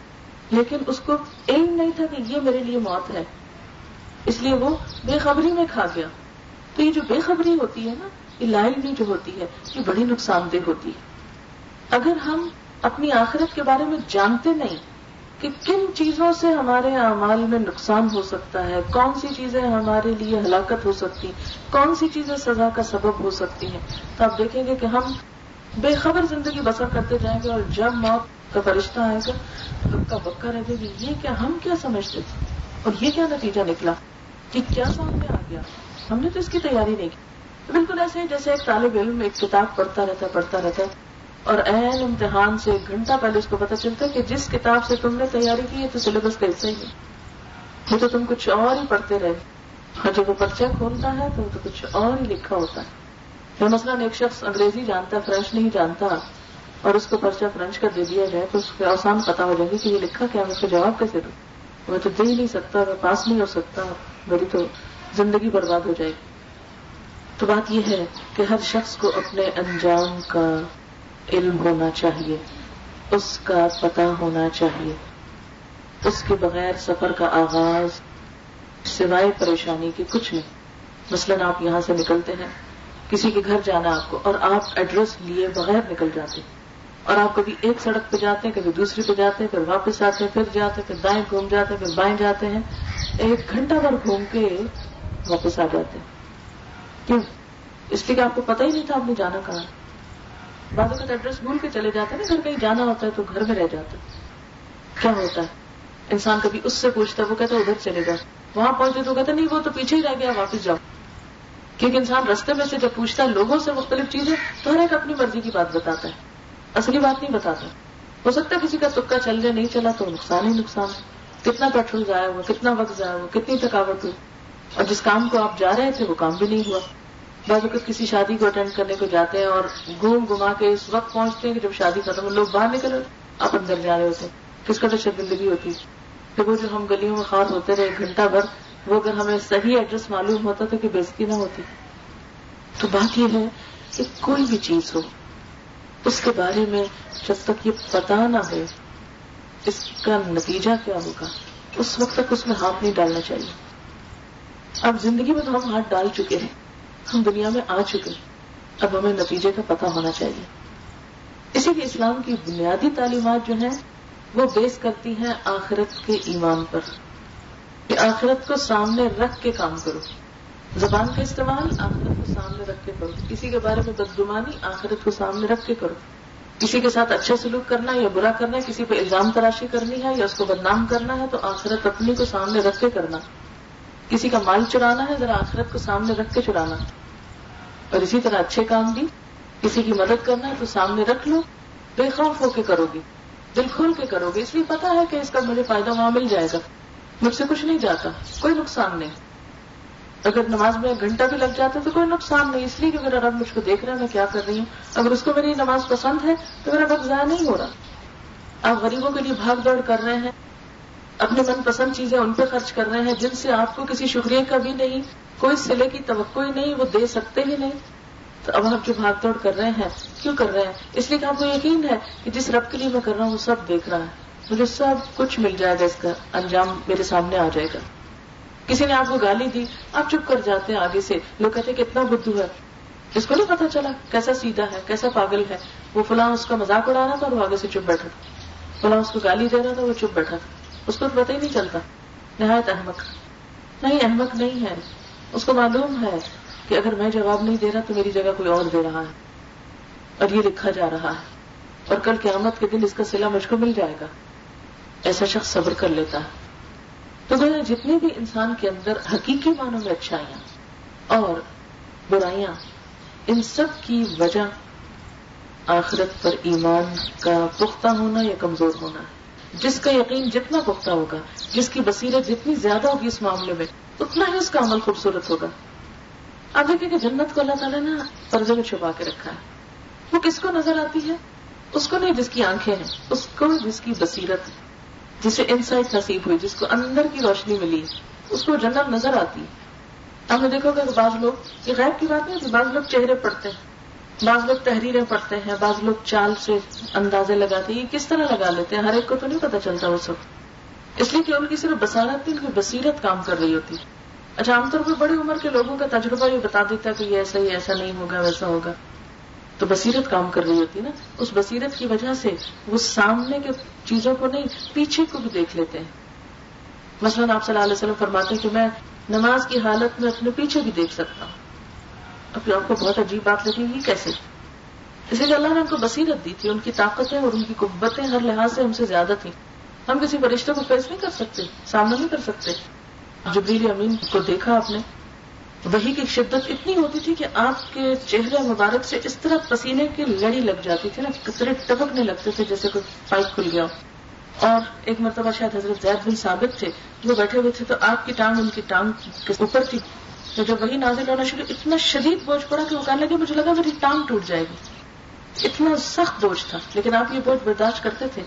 لیکن اس کو علم نہیں تھا کہ یہ میرے لیے موت ہے۔ اس لیے وہ بے خبری میں کھا گیا۔ تو یہ جو بے خبری ہوتی ہے نا، یہ لائن جو ہوتی ہے، یہ بڑی نقصان دہ ہوتی ہے۔ اگر ہم اپنی آخرت کے بارے میں جانتے نہیں کہ کن چیزوں سے ہمارے اعمال میں نقصان ہو سکتا ہے، کون سی چیزیں ہمارے لیے ہلاکت ہو سکتی، کون سی چیزیں سزا کا سبب ہو سکتی ہیں، تو آپ دیکھیں گے کہ ہم بے خبر زندگی بسر کرتے جائیں گے اور جب موت کا فرشتہ آئے گا کا بکا رہ جائے گی یہ کیا ہم کیا سمجھتے تھے؟ اور یہ کیا نتیجہ نکلا کہ کیا سامنے آ گیا؟ ہم نے تو اس کی تیاری نہیں کی۔ بالکل ایسے ہی جیسے ایک طالب علم ایک کتاب پڑھتا رہتا پڑھتا رہتا اور این امتحان سے ایک گھنٹہ پہلے اس کو پتا چلتا ہے کہ جس کتاب سے تم نے تیاری کی ہے تو سلیبس کا حصہ ہی نہیں یہ تو تم کچھ اور ہی پڑھتے رہے۔ اور جب وہ پرچہ کھولتا ہے تو کچھ اور ہی لکھا ہوتا ہے۔ جو مثلاً ایک شخص انگریزی جانتا ہے فرینچ نہیں جانتا اور اس کو پرچہ فرینچ کا دے دیا جائے تو اس کو آسان پتا ہو جائے گی کہ یہ لکھا کیا میں اس کو جواب کیسے دوں؟ وہ تو دے ہی نہیں سکتا، میں پاس نہیں ہو سکتا، میری تو زندگی برباد ہو جائے گی۔ تو بات یہ ہے کہ ہر شخص کو اپنے انجام کا علم ہونا چاہیے، اس کا پتا ہونا چاہیے۔ اس کے بغیر سفر کا آغاز سوائے پریشانی کے کچھ نہیں۔ مثلاً آپ یہاں سے نکلتے ہیں، کسی کے گھر جانا آپ کو اور آپ ایڈریس لیے بغیر نکل جاتے اور آپ کبھی ایک سڑک پہ جاتے ہیں، کبھی دوسری پہ جاتے ہیں، پھر واپس آتے ہیں، پھر جاتے ہیں، پھر دائیں گھوم جاتے ہیں، پھر بائیں جاتے ہیں۔ ایک گھنٹہ بھر گھوم کے واپس آ جاتے ہیں۔ کیوں؟ اس لیے کہ آپ کو پتا ہی نہیں تھا آپ نے جانا کہاں۔ بعض اوقات ایڈریس بھول کے چلے جاتے ہیں نا گھر کہیں جانا ہوتا ہے تو گھر میں رہ جاتا ہے کیا ہوتا ہے؟ انسان کبھی اس سے پوچھتا ہے، وہ کہتا ہے ادھر چلے جا وہاں پہنچے تو کہتا نہیں، وہ تو پیچھے ہی رہ گیا، واپس جاؤ۔ کیونکہ انسان رستے میں سے جب پوچھتا ہے، لوگوں سے مختلف چیزیں، تو ہر ایک اپنی مرضی کی بات بتاتا ہے۔ اصلی بات نہیں بتاتا۔ ہو سکتا ہے کسی کا تکا چل جائے، نہیں چلا تو نقصان ہی نقصان۔ کتنا پیٹرول ضائع ہوا، کتنا وقت ضائع ہوا، کتنی تھکاوٹ ہوئی۔ اور جس کام کو آپ جا رہے تھے، وہ کام بھی نہیں ہوا۔ بعض اوقات کسی شادی کو اٹینڈ کرنے کو جاتے ہیں اور گھوم گما کے اس وقت پہنچتے ہیں کہ جب شادی ختم لوگ باہر نکل آپ اندر جا رہے ہوتے کس کا شرمندگی ہوتی پھر وہ جو ہم گلیوں میں خاص ہوتے رہے، گھنٹہ بھر، وہ اگر ہمیں صحیح ایڈریس معلوم ہوتا تو کہ بےزتی نہ ہوتی۔ تو بات یہ ہے کہ کوئی بھی چیز ہو اس کے بارے میں جب تک یہ پتا نہ ہو، اس کا نتیجہ کیا ہوگا؟ اس وقت تک اس میں ہاتھ نہیں ڈالنا چاہیے۔ اب زندگی میں تو ہم ہاتھ ڈال چکے ہیں۔ ہم دنیا میں آ چکے اب ہمیں نتیجے کا پتہ ہونا چاہیے۔ اسی لیے اسلام کی بنیادی تعلیمات جو ہیں، وہ بیس کرتی ہیں آخرت کے ایمان پر۔ کہ آخرت کو سامنے رکھ کے کام کرو۔ زبان کا استعمال آخرت کو سامنے رکھ کے کرو۔ کسی کے بارے میں بدگمانی آخرت کو سامنے رکھ کے کرو۔ کسی کے ساتھ اچھا سلوک کرنا یا برا کرنا ہے کسی پہ الزام تراشی کرنی ہے یا اس کو بدنام کرنا ہے، تو آخرت اپنی کو سامنے رکھ کے کرنا۔ کسی کا مال چرانا ہے، ذرا آخرت کو سامنے رکھ کے چرانا۔ اور اسی طرح اچھے کام بھی۔ کسی کی مدد کرنا ہے تو سامنے رکھ لو۔ بے خوف ہو کے کرو گی۔ دل کھول کے کرو گے اس لیے پتا ہے کہ اس کا مجھے فائدہ وہاں مل جائے گا۔ مجھ سے کچھ نہیں جاتا۔ کوئی نقصان نہیں۔ اگر نماز میں ایک گھنٹہ بھی لگ جاتا تو کوئی نقصان نہیں، اس لیے کہ میرا رب مجھ کو دیکھ رہا ہے، میں کیا کر رہی ہوں؟ اگر اس کو میری نماز پسند ہے تو میرا وقت ضائع نہیں ہو رہا۔ آپ غریبوں کے لیے بھاگ دوڑ کر رہے ہیں اپنے من پسند چیزیں ان پہ خرچ کر رہے ہیں جن سے آپ کو کسی شکریہ کا بھی نہیں، کوئی سلے کی توقع ہی نہیں، وہ دے سکتے ہی نہیں۔ تو اب آپ جو بھاگ دوڑ کر رہے ہیں، کیوں کر رہے ہیں؟ اس لیے کہ آپ کو یقین ہے کہ جس رب کے لیے میں کر رہا ہوں، وہ سب دیکھ رہا ہے۔ مجھے سب کچھ مل جائے گا، اس کا انجام میرے سامنے آ جائے گا۔ کسی نے آپ کو گالی دی، آپ چپ کر جاتے ہیں آگے سے۔ لوگ کہتے ہیں کتنا بدھو ہے۔ اس کو نہیں پتا چلا کیسا سیدھا ہے، کیسا پاگل ہے۔ وہ فلاں اس کا مذاق اڑا رہا تھا اور وہ آگے سے چپ بیٹھا تھا۔ فلاں اس کو گالی دے رہا تھا، وہ چپ بیٹھا تھا۔ اس کو تو پتہ ہی نہیں چلتا۔ نہایت احمد نہیں احمد نہیں ہے۔ اس کو معلوم ہے کہ اگر میں جواب نہیں دے رہا تو میری جگہ کوئی اور دے رہا ہے۔ اور یہ لکھا جا رہا ہے۔ اور کل قیامت کے دن اس کا سلا مجھ کو مل جائے گا۔ ایسا شخص صبر کر لیتا ہے۔ تو گویا جتنے بھی انسان کے اندر حقیقی معنوں میں اچھائیاں اور برائیاں، ان سب کی وجہ آخرت پر ایمان کا پختہ ہونا یا کمزور ہونا ہے۔ جس کا یقین جتنا پختہ ہوگا، جس کی بصیرت جتنی زیادہ ہوگی اس معاملے میں، اتنا ہی اس کا عمل خوبصورت ہوگا۔ آپ دیکھیں کہ جنت کو اللہ تعالیٰ نے پردے میں چھپا کے رکھا ہے۔ وہ کس کو نظر آتی ہے؟ اس کو نہیں جس کی آنکھیں ہیں، اس کو جس کی بصیرت جسے انسائٹ نصیب ہوئی، جس کو اندر کی روشنی ملی، اس کو جنت نظر آتی۔ ہے آپ نے دیکھو کہ بعض لوگ، یہ غیر کی بات نہیں کہ بعض لوگ چہرے پڑتے ہیں، بعض لوگ تحریریں پڑھتے ہیں، بعض لوگ چال سے اندازے لگاتے ہیں، یہ کس طرح لگا لیتے ہیں؟ ہر ایک کو تو نہیں پتا چلتا وہ سب۔ اس لیے کہ ان کی صرف بسارت ان کی بصیرت کام کر رہی ہوتی۔ اچھا عام طور پر بڑی عمر کے لوگوں کا تجربہ یہ بتا دیتا ہے کہ یہ ایسا ہی، ایسا نہیں ہوگا، ویسا ہوگا۔ تو بصیرت کام کر رہی ہوتی ہے نا۔ اس بصیرت کی وجہ سے وہ سامنے کے چیزوں کو نہیں، پیچھے کو بھی دیکھ لیتے ہیں۔ مثلاً آپ صلی اللہ علیہ وسلم فرماتے ہیں کہ میں نماز کی حالت میں اپنے پیچھے بھی دیکھ سکتا ہوں۔ اب آپ کو بہت عجیب بات لگے گی کیسے؟ اس لیے اللہ نے ان کو بصیرت دی تھی، ان کی طاقتیں اور ان کی قبتیں ہر لحاظ سے ہم سے زیادہ تھیں۔ ہم کسی فرشتے کو فیس نہیں کر سکتے سامنا نہیں کر سکتے۔ جبریل امین کو دیکھا آپ نے وہی کی شدت اتنی ہوتی تھی کہ آپ کے چہرے مبارک سے اس طرح پسینے کی لڑی لگ جاتی تھی نا کتنے ٹپکنے لگتے تھے جیسے کوئی پائپ کھل گیا اور ایک مرتبہ شاید حضرت زید بن ثابت تھے وہ بیٹھے ہوئے تھے تو آپ کی ٹانگ ان کی ٹانگ کے اوپر تھی۔ تو جب وہی نازل ہونا شروع، اتنا شدید بوجھ پڑا کہ وہ کہنے لگے، مجھے لگا میری ٹانگ ٹوٹ جائے گی۔ اتنا سخت بوجھ تھا، لیکن آپ یہ بوجھ برداشت کرتے تھے۔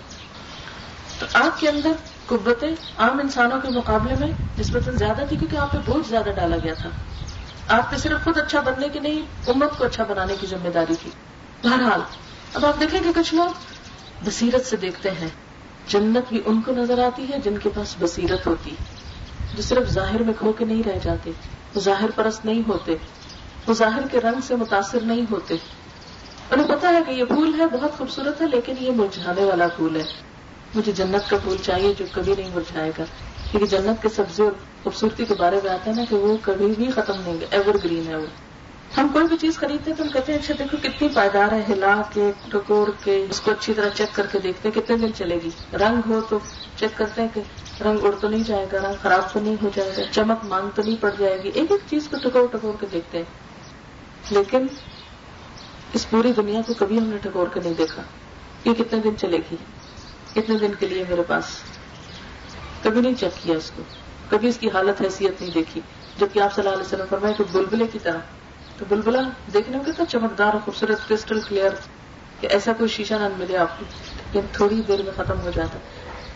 تو آپ کے اندر قبتیں عام انسانوں کے مقابلے میں نسبتاً زیادہ تھی کیونکہ آپ پہ بوجھ زیادہ ڈالا گیا تھا۔ آپ پہ صرف خود اچھا بننے کی نہیں، امت کو اچھا بنانے کی ذمہ داری تھی بہرحال، اب آپ دیکھیں کہ کچھ لوگ بصیرت سے دیکھتے ہیں۔ جنت بھی ان کو نظر آتی ہے جن کے پاس بصیرت ہوتی جو صرف ظاہر میں کھو کے نہیں رہ جاتے، وہ ظاہر پرست نہیں ہوتے، وہ ظاہر کے رنگ سے متاثر نہیں ہوتے۔ انہیں پتا ہے کہ یہ پھول ہے، بہت خوبصورت ہے، لیکن یہ مرجھانے والا پھول ہے۔ مجھے جنت کا پھول چاہیے جو کبھی نہیں مرجھائے گا۔ کیونکہ جنت کے سبزی اور خوبصورتی کے بارے میں آتا ہے نا کہ وہ کبھی بھی ختم نہیں ایور گرین ہے وہ۔ ہم کوئی بھی چیز خریدتے ہیں تو ہم کہتے ہیں اچھا دیکھو کتنی پائیدار ہے، ہلا کے ٹکوڑ کے، اس کو اچھی طرح چیک کر کے دیکھتے ہیں کتنے دن چلے گی۔ رنگ ہو تو چیک کرتے ہیں کہ رنگ اڑ تو نہیں جائے گا، رنگ خراب تو نہیں ہو جائے گا، چمک مانگ تو نہیں پڑ جائے گی۔ ایک ایک چیز کو ٹکور ٹکور کے دیکھتے ہیں۔ لیکن اس پوری دنیا کو کبھی ہم نے ٹکور کے نہیں دیکھا۔ یہ کتنے دن چلے گی؟ کتنے دن کے لیے میرے پاس۔ کبھی نہیں چیک کیا اس کو۔ کبھی اس کی حالت حیثیت نہیں دیکھی۔ جبکہ آپ صلی اللہ علیہ وسلم فرمائے کہ بلبلے کی طرح۔ تو بلبلا دیکھنے میں کتنا چمکدار اور خوبصورت کرسٹل کلیئر کہ ایسا کوئی شیشہ نہ ملے آپ کو۔ لیکن تھوڑی دیر میں ختم ہو جاتا۔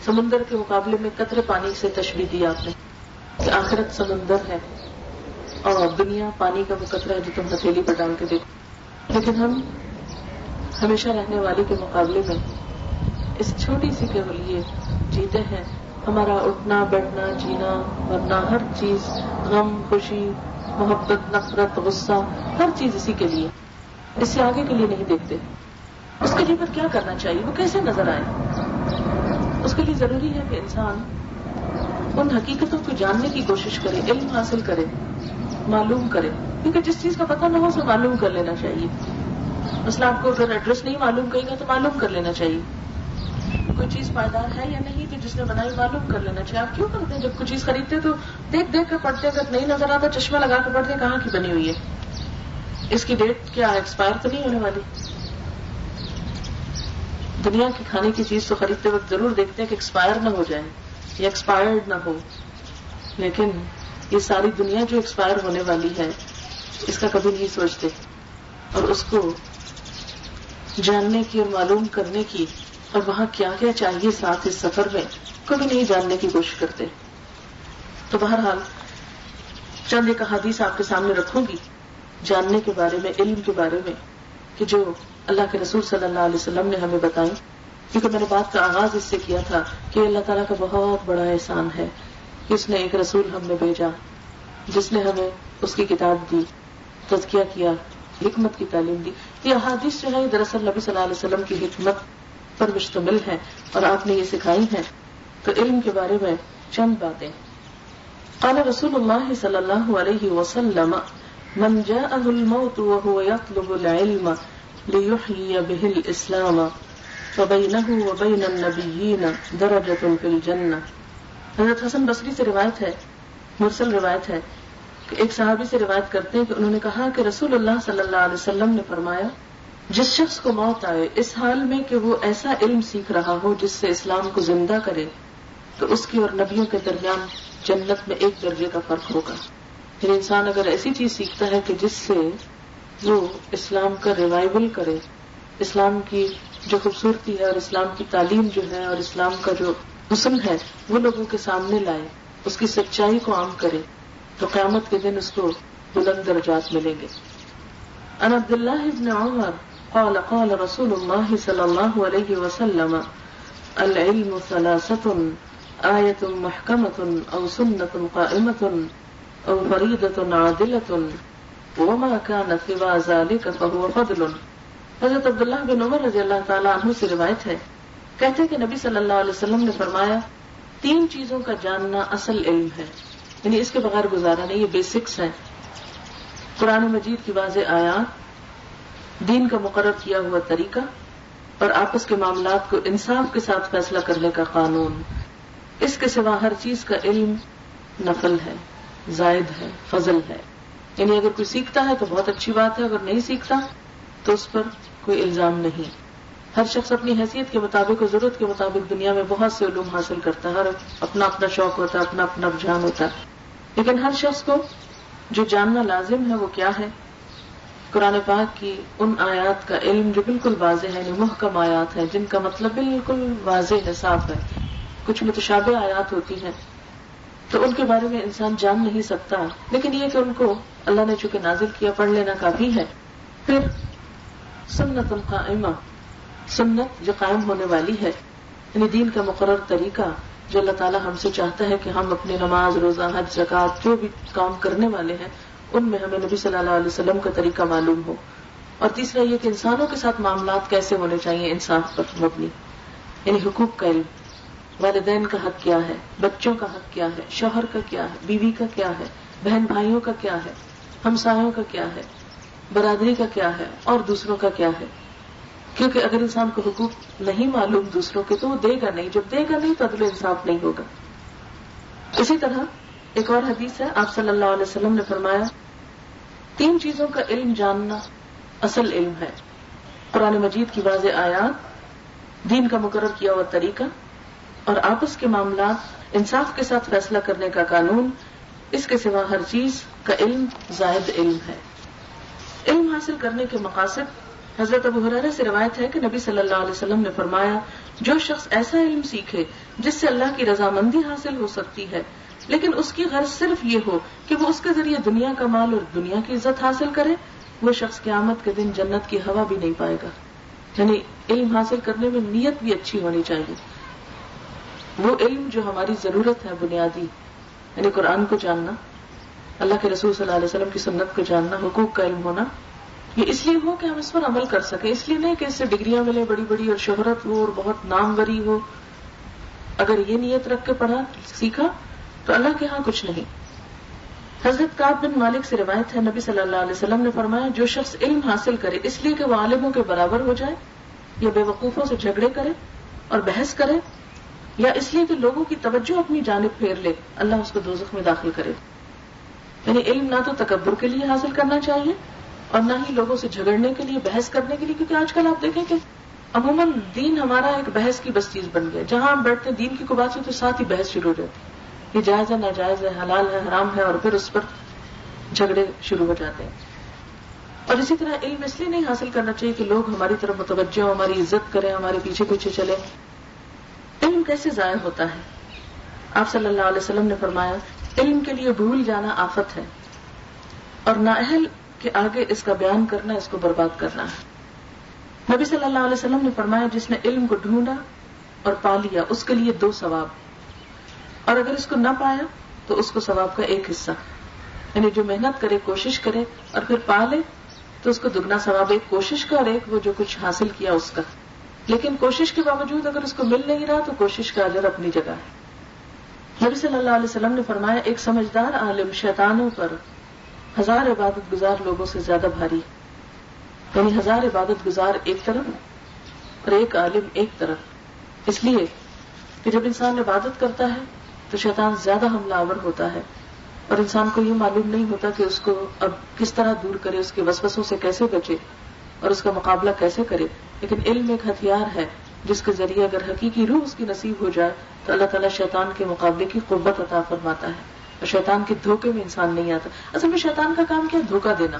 سمندر کے مقابلے میں قطرے پانی سے تشبیح دی آپ نے کہ آخرت سمندر ہے۔ اور دنیا پانی کا وہ قطرہ ہے جو تم ہتھیلی پر ڈال کے دیکھو۔ لیکن ہم ہمیشہ رہنے والے کے مقابلے میں اس چھوٹی سی کے لیے جیتے ہیں۔ ہمارا اٹھنا، بیٹھنا، جینا ورنہ ہر چیز، غم، خوشی، محبت، نفرت، غصہ، ہر چیز اسی کے لیے۔ اس سے آگے کے لیے نہیں دیکھتے۔ اس کے لیے پھر کیا کرنا چاہیے؟ وہ کیسے نظر آئے؟ اس کے لیے ضروری ہے کہ انسان ان حقیقتوں کو جاننے کی کوشش کرے، علم حاصل کرے، معلوم کرے۔ کیونکہ جس چیز کا پتہ نہ ہو، اسے معلوم کر لینا چاہیے۔ مسئلہ آپ کو اگر ایڈریس نہیں معلوم کرے گا، تو معلوم کر لینا چاہیے۔ کوئی چیز پائیدار ہے یا نہیں تو جس نے بنائی معلوم کر لینا چاہیے؟ آپ کیوں کرتے ہیں؟ جب کوئی چیز خریدتے تو دیکھ دیکھ کر پڑھتے اگر نہیں نظر آتا، چشمہ لگا کے پڑھتے کہاں کی بنی ہوئی ہے؟ اس کی ڈیٹ کیا ایکسپائر تو نہیں ہونے والی؟ دنیا کی کھانے کی چیز تو خریدتے وقت ضرور دیکھتے ہیں کہ ایکسپائر نہ ہو جائے یا ایکسپائرڈ نہ ہو۔ لیکن یہ ساری دنیا جو ایکسپائر ہونے والی ہے، اس کا کبھی نہیں سوچتے۔ اور اس کو جاننے کی اور معلوم کرنے کی اور وہاں کیا کیا چاہیے ساتھ اس سفر میں، کبھی نہیں جاننے کی کوشش کرتے۔ تو بہرحال، چند ایک حادیث آپ کے سامنے رکھوں گی جاننے کے بارے میں، علم کے بارے میں، کہ جو اللہ کے رسول صلی اللہ علیہ وسلم نے ہمیں بتائی کیونکہ میں نے بات کا آغاز اس سے کیا تھا کہ اللہ تعالیٰ کا بہت بڑا احسان ہے کہ اس نے ایک رسول ہم نے بھیجا، جس نے ہمیں اس کی کتاب دی، تزکیہ کیا، حکمت کی تعلیم دی۔ یہ احادیث جو ہے دراصل نبی صلی اللہ علیہ وسلم کی حکمت پر مشتمل ہے اور آپ نے یہ سکھائی ہیں تو علم کے بارے میں چند باتیں۔ قال رسول اللہ صلی اللہ علیہ وسلم، من جاءه الموت وهو يطلب العلم ليحيي به الاسلام فبينه وبين النبيين درجة في الجنة حضرت حسن بصری سے روایت ہے، مرسل روایت ہے، کہ ایک صحابی سے روایت کرتے ہیں کہ انہوں نے کہا کہ رسول اللہ صلی اللہ علیہ وسلم نے فرمایا جس شخص کو موت آئے، اس حال میں کہ وہ ایسا علم سیکھ رہا ہو جس سے اسلام کو زندہ کرے، تو اس کی اور نبیوں کے درمیان جنت میں ایک درجے کا فرق ہوگا۔ پھر انسان اگر ایسی چیز سیکھتا ہے کہ جس سے وہ اسلام کا ریوائول کرے، اسلام کی جو خوبصورتی ہے اور اسلام کی تعلیم جو ہے اور اسلام کا جو حسن ہے، وہ لوگوں کے سامنے لائے، اس کی سچائی کو عام کرے، تو قیامت کے دن اس کو بلند درجات ملیں گے۔ ان عبد اللہ ابن عمر قال قال رسول الله صلى الله عليه وسلم، العلم ثلاثة، آية محكمة أو سنة قائمة أو فريدة عادلة، وما كان سوى ذلك فهو فضل. حضرت عبداللہ بن عمر رضی اللہ تعالیٰ عنہ سے روایت ہے، کہتے کہ نبی صلی اللہ علیہ وسلم نے فرمایا، تین چیزوں کا جاننا اصل علم ہے۔ یعنی اس کے بغیر گزارا نہیں، یہ بیسکس ہیں۔ قرآن مجید کی واضح آیات دین کا مقرر کیا ہوا طریقہ اور آپس کے معاملات کو انصاف کے ساتھ فیصلہ کرنے کا قانون۔ اس کے سوا ہر چیز کا علم نفل ہے، زائد ہے، فضل ہے۔ یعنی اگر کوئی سیکھتا ہے تو بہت اچھی بات ہے، اگر نہیں سیکھتا تو اس پر کوئی الزام نہیں۔ ہر شخص اپنی حیثیت کے مطابق اور ضرورت کے مطابق دنیا میں بہت سے علوم حاصل کرتا ہے، ہر اپنا اپنا شوق ہوتا ہے، اپنا اپنا رجحان ہوتا ہے۔ لیکن ہر شخص کو جو جاننا لازم ہے وہ کیا ہے؟ قرآن پاک کی ان آیات کا علم جو بالکل واضح ہے محکم آیات ہے جن کا مطلب بالکل واضح ہے، صاف ہے۔ کچھ متشابہ آیات ہوتی ہیں۔ تو ان کے بارے میں انسان جان نہیں سکتا۔ لیکن یہ کہ ان کو اللہ نے چونکہ نازل کیا، پڑھ لینا کافی ہے۔ پھر سنت القائمہ۔ سنت جو قائم ہونے والی ہے یعنی دین کا مقرر طریقہ، جو اللہ تعالیٰ ہم سے چاہتا ہے کہ ہم اپنی نماز، روزہ، حج زکات جو بھی کام کرنے والے ہیں ان میں ہمیں نبی صلی اللہ علیہ وسلم کا طریقہ معلوم ہو۔ اور تیسرا یہ کہ انسانوں کے ساتھ معاملات کیسے ہونے چاہیے انصاف پر مبنی۔ یعنی حقوق کا علم۔ والدین کا حق کیا ہے؟ بچوں کا حق کیا ہے؟ شوہر کا کیا ہے؟ بیوی کا کیا ہے؟ بہن بھائیوں کا کیا ہے؟ ہمسایوں کا کیا ہے؟ برادری کا کیا ہے؟ اور دوسروں کا کیا ہے؟ کیونکہ اگر انسان کو حقوق نہیں معلوم دوسروں کے تو وہ دے گا نہیں۔ جب دے گا نہیں تو عدل انصاف نہیں ہوگا۔ اسی طرح ایک اور حدیث ہے۔ آپ صلی اللہ علیہ وسلم نے فرمایا تین چیزوں کا علم جاننا اصل علم ہے۔ قرآن مجید کی واضح آیات، دین کا مقرر کیا ہوا طریقہ اور آپس کے معاملات، انصاف کے ساتھ فیصلہ کرنے کا قانون، اس کے سوا ہر چیز کا علم، زائد علم ہے۔ علم حاصل کرنے کے مقاصد، حضرت ابو حرارہ سے روایت ہے کہ نبی صلی اللہ علیہ وسلم نے فرمایا، جو شخص ایسا علم سیکھے جس سے اللہ کی رضامندی حاصل ہو سکتی ہے لیکن اس کی غرض صرف یہ ہو کہ وہ اس کے ذریعے دنیا کا مال اور دنیا کی عزت حاصل کرے، وہ شخص قیامت کے دن جنت کی ہوا بھی نہیں پائے گا۔ یعنی علم حاصل کرنے میں نیت بھی اچھی ہونی چاہیے۔ وہ علم جو ہماری ضرورت ہے، بنیادی یعنی قرآن کو جاننا، اللہ کے رسول صلی اللہ علیہ وسلم کی سنت کو جاننا، حقوق کا علم ہونا، یہ اس لیے ہو کہ ہم اس پر عمل کر سکیں۔ اس لیے نہیں کہ اس سے ڈگریاں ملے بڑی بڑی اور شہرت ہو اور بہت ناموری ہو۔ اگر یہ نیت رکھ کے پڑھا، سیکھا تو اللہ کے ہاں کچھ نہیں۔ حضرت کاب بن مالک سے روایت ہے، نبی صلی اللہ علیہ وسلم نے فرمایا، جو شخص علم حاصل کرے، اس لیے کہ وہ عالموں کے برابر ہو جائے، یا بے وقوفوں سے جھگڑے کرے اور بحث کرے، یا اس لیے کہ لوگوں کی توجہ اپنی جانب پھیر لے، اللہ اس کو دوزخ میں داخل کرے۔ یعنی علم نہ تو تکبر کے لیے حاصل کرنا چاہیے اور نہ ہی لوگوں سے جھگڑنے کے لیے، بحث کرنے کے لیے، کیونکہ آج کل آپ دیکھیں کہ عموماً دین ہمارا ایک بحث کی بس چیز بن گیا۔ جہاں ہم بیٹھتے ہیں، دین کی کو بات سے تو ساتھ ہی بحث شروع ہو جاتی۔ یہ جائز ہے، ناجائز ہے، حلال ہے، حرام ہے اور پھر اس پر جھگڑے شروع ہو جاتے ہیں۔ اور اسی طرح علم اس لیے نہیں حاصل کرنا چاہیے کہ لوگ ہماری طرف متوجہ ہوں، ہماری عزت کریں، ہمارے پیچھے پیچھے چلے علم کیسے ضائع ہوتا ہے؟ آپ صلی اللہ علیہ وسلم نے فرمایا، علم کے لیے بھول جانا آفت ہے اور نااہل کے آگے اس کا بیان کرنا، اس کو برباد کرنا ہے۔ نبی صلی اللہ علیہ وسلم نے فرمایا، جس نے علم کو ڈھونڈا اور پا لیا، اس کے لیے دو ثواب اور اگر اس کو نہ پایا تو اس کو ثواب کا ایک حصہ۔ یعنی جو محنت کرے، کوشش کرے اور پھر پا لے، تو اس کو دگنا ثواب ایک کوشش کا اور ایک وہ جو کچھ حاصل کیا اس کا۔ لیکن کوشش کے باوجود اگر اس کو مل نہیں رہا تو کوشش کا اجر اپنی جگہ ہے۔ نبی صلی اللہ علیہ وسلم نے فرمایا، ایک سمجھدار عالم شیطانوں پر ہزار عبادت گزار لوگوں سے زیادہ بھاری یعنی ہزار عبادت گزار ایک طرف اور ایک عالم ایک طرف۔ اس لیے کہ جب انسان عبادت کرتا ہے تو شیطان زیادہ حملہ آور ہوتا ہے اور انسان کو یہ معلوم نہیں ہوتا کہ اس کو اب کس طرح دور کرے، اس کے وسوسوں سے کیسے بچے اور اس کا مقابلہ کیسے کرے۔ لیکن علم ایک ہتھیار ہے، جس کے ذریعے اگر حقیقی روح اس کی نصیب ہو جائے، تو اللہ تعالیٰ شیطان کے مقابلے کی قربت عطا فرماتا ہے۔ اور شیطان کے دھوکے میں انسان نہیں آتا۔ اصل میں شیطان کا کام کیا؟ دھوکہ دینا۔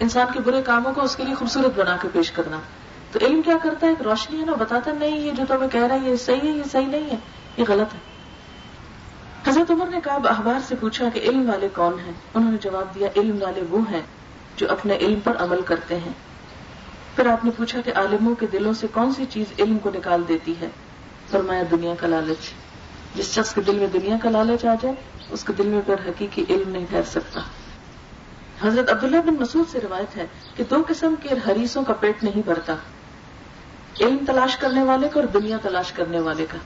انسان کے برے کاموں کو اس کے لیے خوبصورت بنا کے پیش کرنا۔ تو علم کیا کرتا ہے؟ ایک روشنی ہے نا بتاتا نہیں، یہ جو تمہیں کہہ رہا ہے یہ صحیح ہے، یہ صحیح نہیں ہے۔ یہ غلط ہے۔ حضرت عمر نے کہا اخبار سے پوچھا کہ علم والے کون ہیں؟ انہوں نے جواب دیا، علم والے وہ ہیں جو اپنے علم پر عمل کرتے ہیں۔ پھر آپ نے پوچھا کہ عالموں کے دلوں سے کون سی چیز علم کو نکال دیتی ہے؟ فرمایا، دنیا کا لالچ۔ جس شخص کے دل میں دنیا کا لالچ آ جائے، اس کے دل میں پھر حقیقی علم نہیں ٹھہر سکتا۔ حضرت عبداللہ بن مسعود سے روایت ہے کہ دو قسم کے حریصوں کا پیٹ نہیں بھرتا۔ علم تلاش کرنے والے کا اور دنیا تلاش کرنے والے کا۔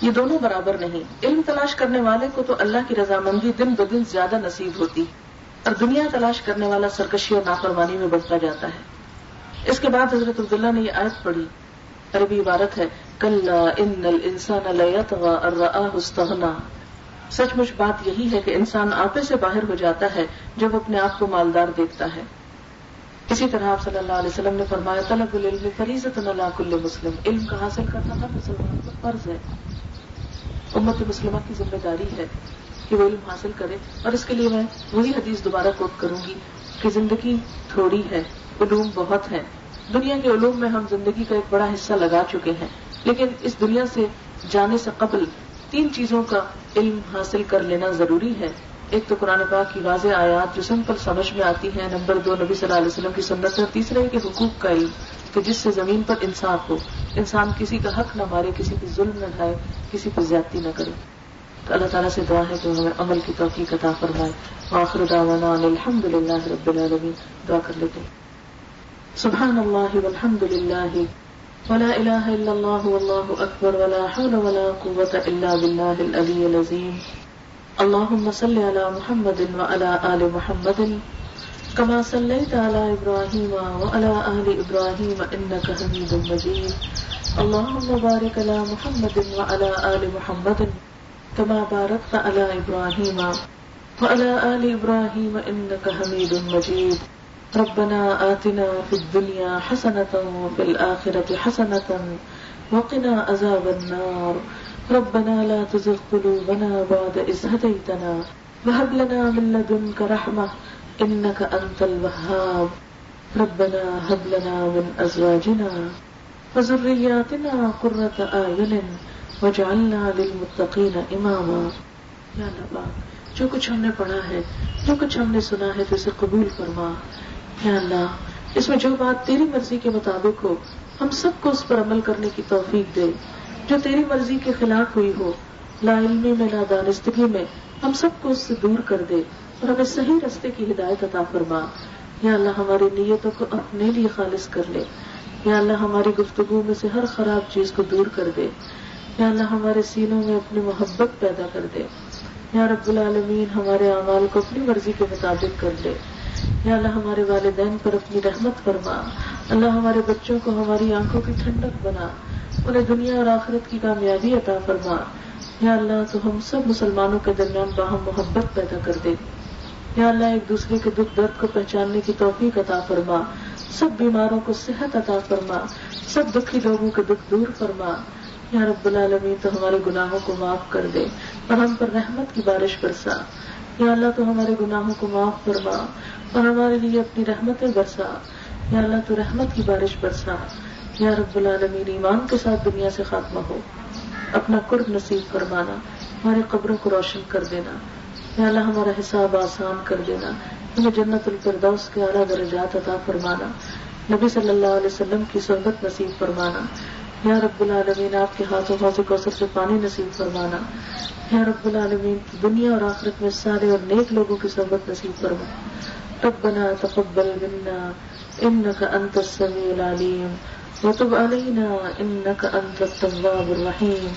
یہ دونوں برابر نہیں۔ علم تلاش کرنے والے کو تو اللہ کی رضامندی دن بدن زیادہ نصیب ہوتی اور دنیا تلاش کرنے والا سرکشی اور نافرمانی میں بڑھتا جاتا ہے۔ اس کے بعد حضرت عبداللہ نے یہ آیت پڑھی۔ عربی عبارت ہے کل ان انسان استغنا۔ سچ مچ بات یہی ہے کہ انسان آپے سے باہر ہو جاتا ہے جب اپنے آپ کو مالدار دیکھتا ہے۔ اسی طرح آپ صلی اللہ علیہ وسلم نے فرمایا، طلب العلم فریضت اللہ کل مسلم۔ علم کا حاصل کرنا ہر مسلمان کا فرض ہے۔ امت مسلمہ کی ذمہ داری ہے کہ وہ علم حاصل کرے اور اس کے لیے میں وہی حدیث دوبارہ کوٹ کروں گی کہ زندگی تھوڑی ہے، علوم بہت ہے دنیا کے علوم میں ہم زندگی کا ایک بڑا حصہ لگا چکے ہیں، لیکن اس دنیا سے جانے سے قبل تین چیزوں کا علم حاصل کر لینا ضروری ہے۔ ایک تو قرآن پاک کی واضح آیات جو سمپل سمجھ میں آتی ہیں، نمبر دو نبی صلی اللہ علیہ وسلم کی سنت ہے، تیسرا ہے کہ حقوق کا علم، کہ جس سے زمین پر انصاف ہو، انسان کسی کا حق نہ مارے، کسی پہ ظلم نہ ڈھائے کسی پہ زیادتی نہ کرے۔ تو اللہ تعالیٰ سے دعا ہے کہ ہمیں عمل کی توفیق عطا فرمائے۔ آخر دعوانا الحمد للہ رب العالمین۔ دعا کر لیتے ہیں۔ سبحان اللہ والحمد للہ ولا الہ الا اللہ واللہ اکبر ولا حول ولا قوة الا باللہ العلی العظیم۔ اللهم صل على محمد وعلى آل محمد كما صليت على إبراهيم وعلى آل إبراهيم إنك حميد مجيد. اللهم بارك على محمد وعلى آل محمد كما باركت على إبراهيم وعلى آل إبراهيم إنك حميد مجيد. ربنا آتنا في الدنيا حسنة وفي الآخرة حسنة وقنا عذاب النار. ربنا لا تزغ قلوبنا بعد إذ هديتنا وهب لنا من لدنك رحمة إنك أنت الوهاب. ربنا هب لنا من أزواجنا وذرياتنا قرة أعين واجعلنا للمتقين إماما. یا اللہ، جو کچھ ہم نے پڑھا ہے، جو کچھ ہم نے سنا ہے، تو اسے قبول فرما۔ یا اللہ، اس میں جو بات تیری مرضی کے مطابق ہو، ہم سب کو اس پر عمل کرنے کی توفیق دے۔ جو تیری مرضی کے خلاف ہوئی ہو، لا علمی میں، لا دانستگی میں، ہم سب کو اس سے دور کر دے اور ہمیں صحیح رستے کی ہدایت عطا فرما۔ یا اللہ، ہماری نیتوں کو اپنے لیے خالص کر لے۔ یا اللہ، ہماری گفتگو میں سے ہر خراب چیز کو دور کر دے۔ یا اللہ، ہمارے سینوں میں اپنی محبت پیدا کر دے۔ یا رب العالمین، ہمارے اعمال کو اپنی مرضی کے مطابق کر دے یا اللہ، ہمارے والدین پر اپنی رحمت فرما۔ اللہ، ہمارے بچوں کو، ہماری آنکھوں کی ٹھنڈک بنا۔ انہیں دنیا اور آخرت کی کامیابی عطا فرما۔ یا اللہ، تو ہم سب مسلمانوں کے درمیان باہم محبت پیدا کر دے۔ یا اللہ، ایک دوسرے کے دکھ درد کو پہچاننے کی توفیق عطا فرما۔ سب بیماروں کو صحت عطا فرما۔ سب دکھی لوگوں کے دکھ دور فرما۔ یا رب العالمین، تو ہمارے گناہوں کو معاف کر دے اور ہم پر رحمت کی بارش برسا۔ یا اللہ، تو ہمارے گناہوں کو معاف فرما اور ہمارے لیے اپنی رحمتیں برسا۔ یا اللہ، تو رحمت کی بارش برسا۔ یا رب العالمین، ایمان کے ساتھ دنیا سے خاتمہ ہو۔ اپنا قرب نصیب فرمانا، ہمارے قبروں کو روشن کر دینا۔ یا اللہ، ہمارا حساب آسان کر دینا۔ ہمیں جنت الفردوس کے اعلیٰ درجات عطا فرمانا۔ نبی صلی اللہ علیہ وسلم کی صحبت نصیب فرمانا۔ یا رب العالمین، آپ کے ہاتھوں ہاتھوں کو سے پانی نصیب فرمانا۔ یا رب العالمین، دنیا اور آخرت میں سارے اور نیک لوگوں کی صحبت نصیب فرما۔ ربنا تقبل منا انك انت السميع العليم وتب علينا إنك أنت التواب الرحيم.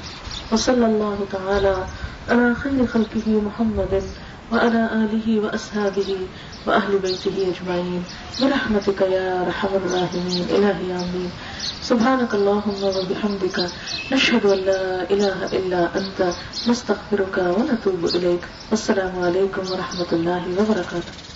وصلى الله تعالى على خير خلقه محمد وعلى آله وأصحابه وأهل بيته أجمعين. برحمتك يا رحم الراحمين. إلهي آمين. سبحانك اللهم وبحمدك نشهد أن لا إله إلا أنت. نستغفرك ونتوب إليك. والسلام عليكم ورحمة الله وبركاته.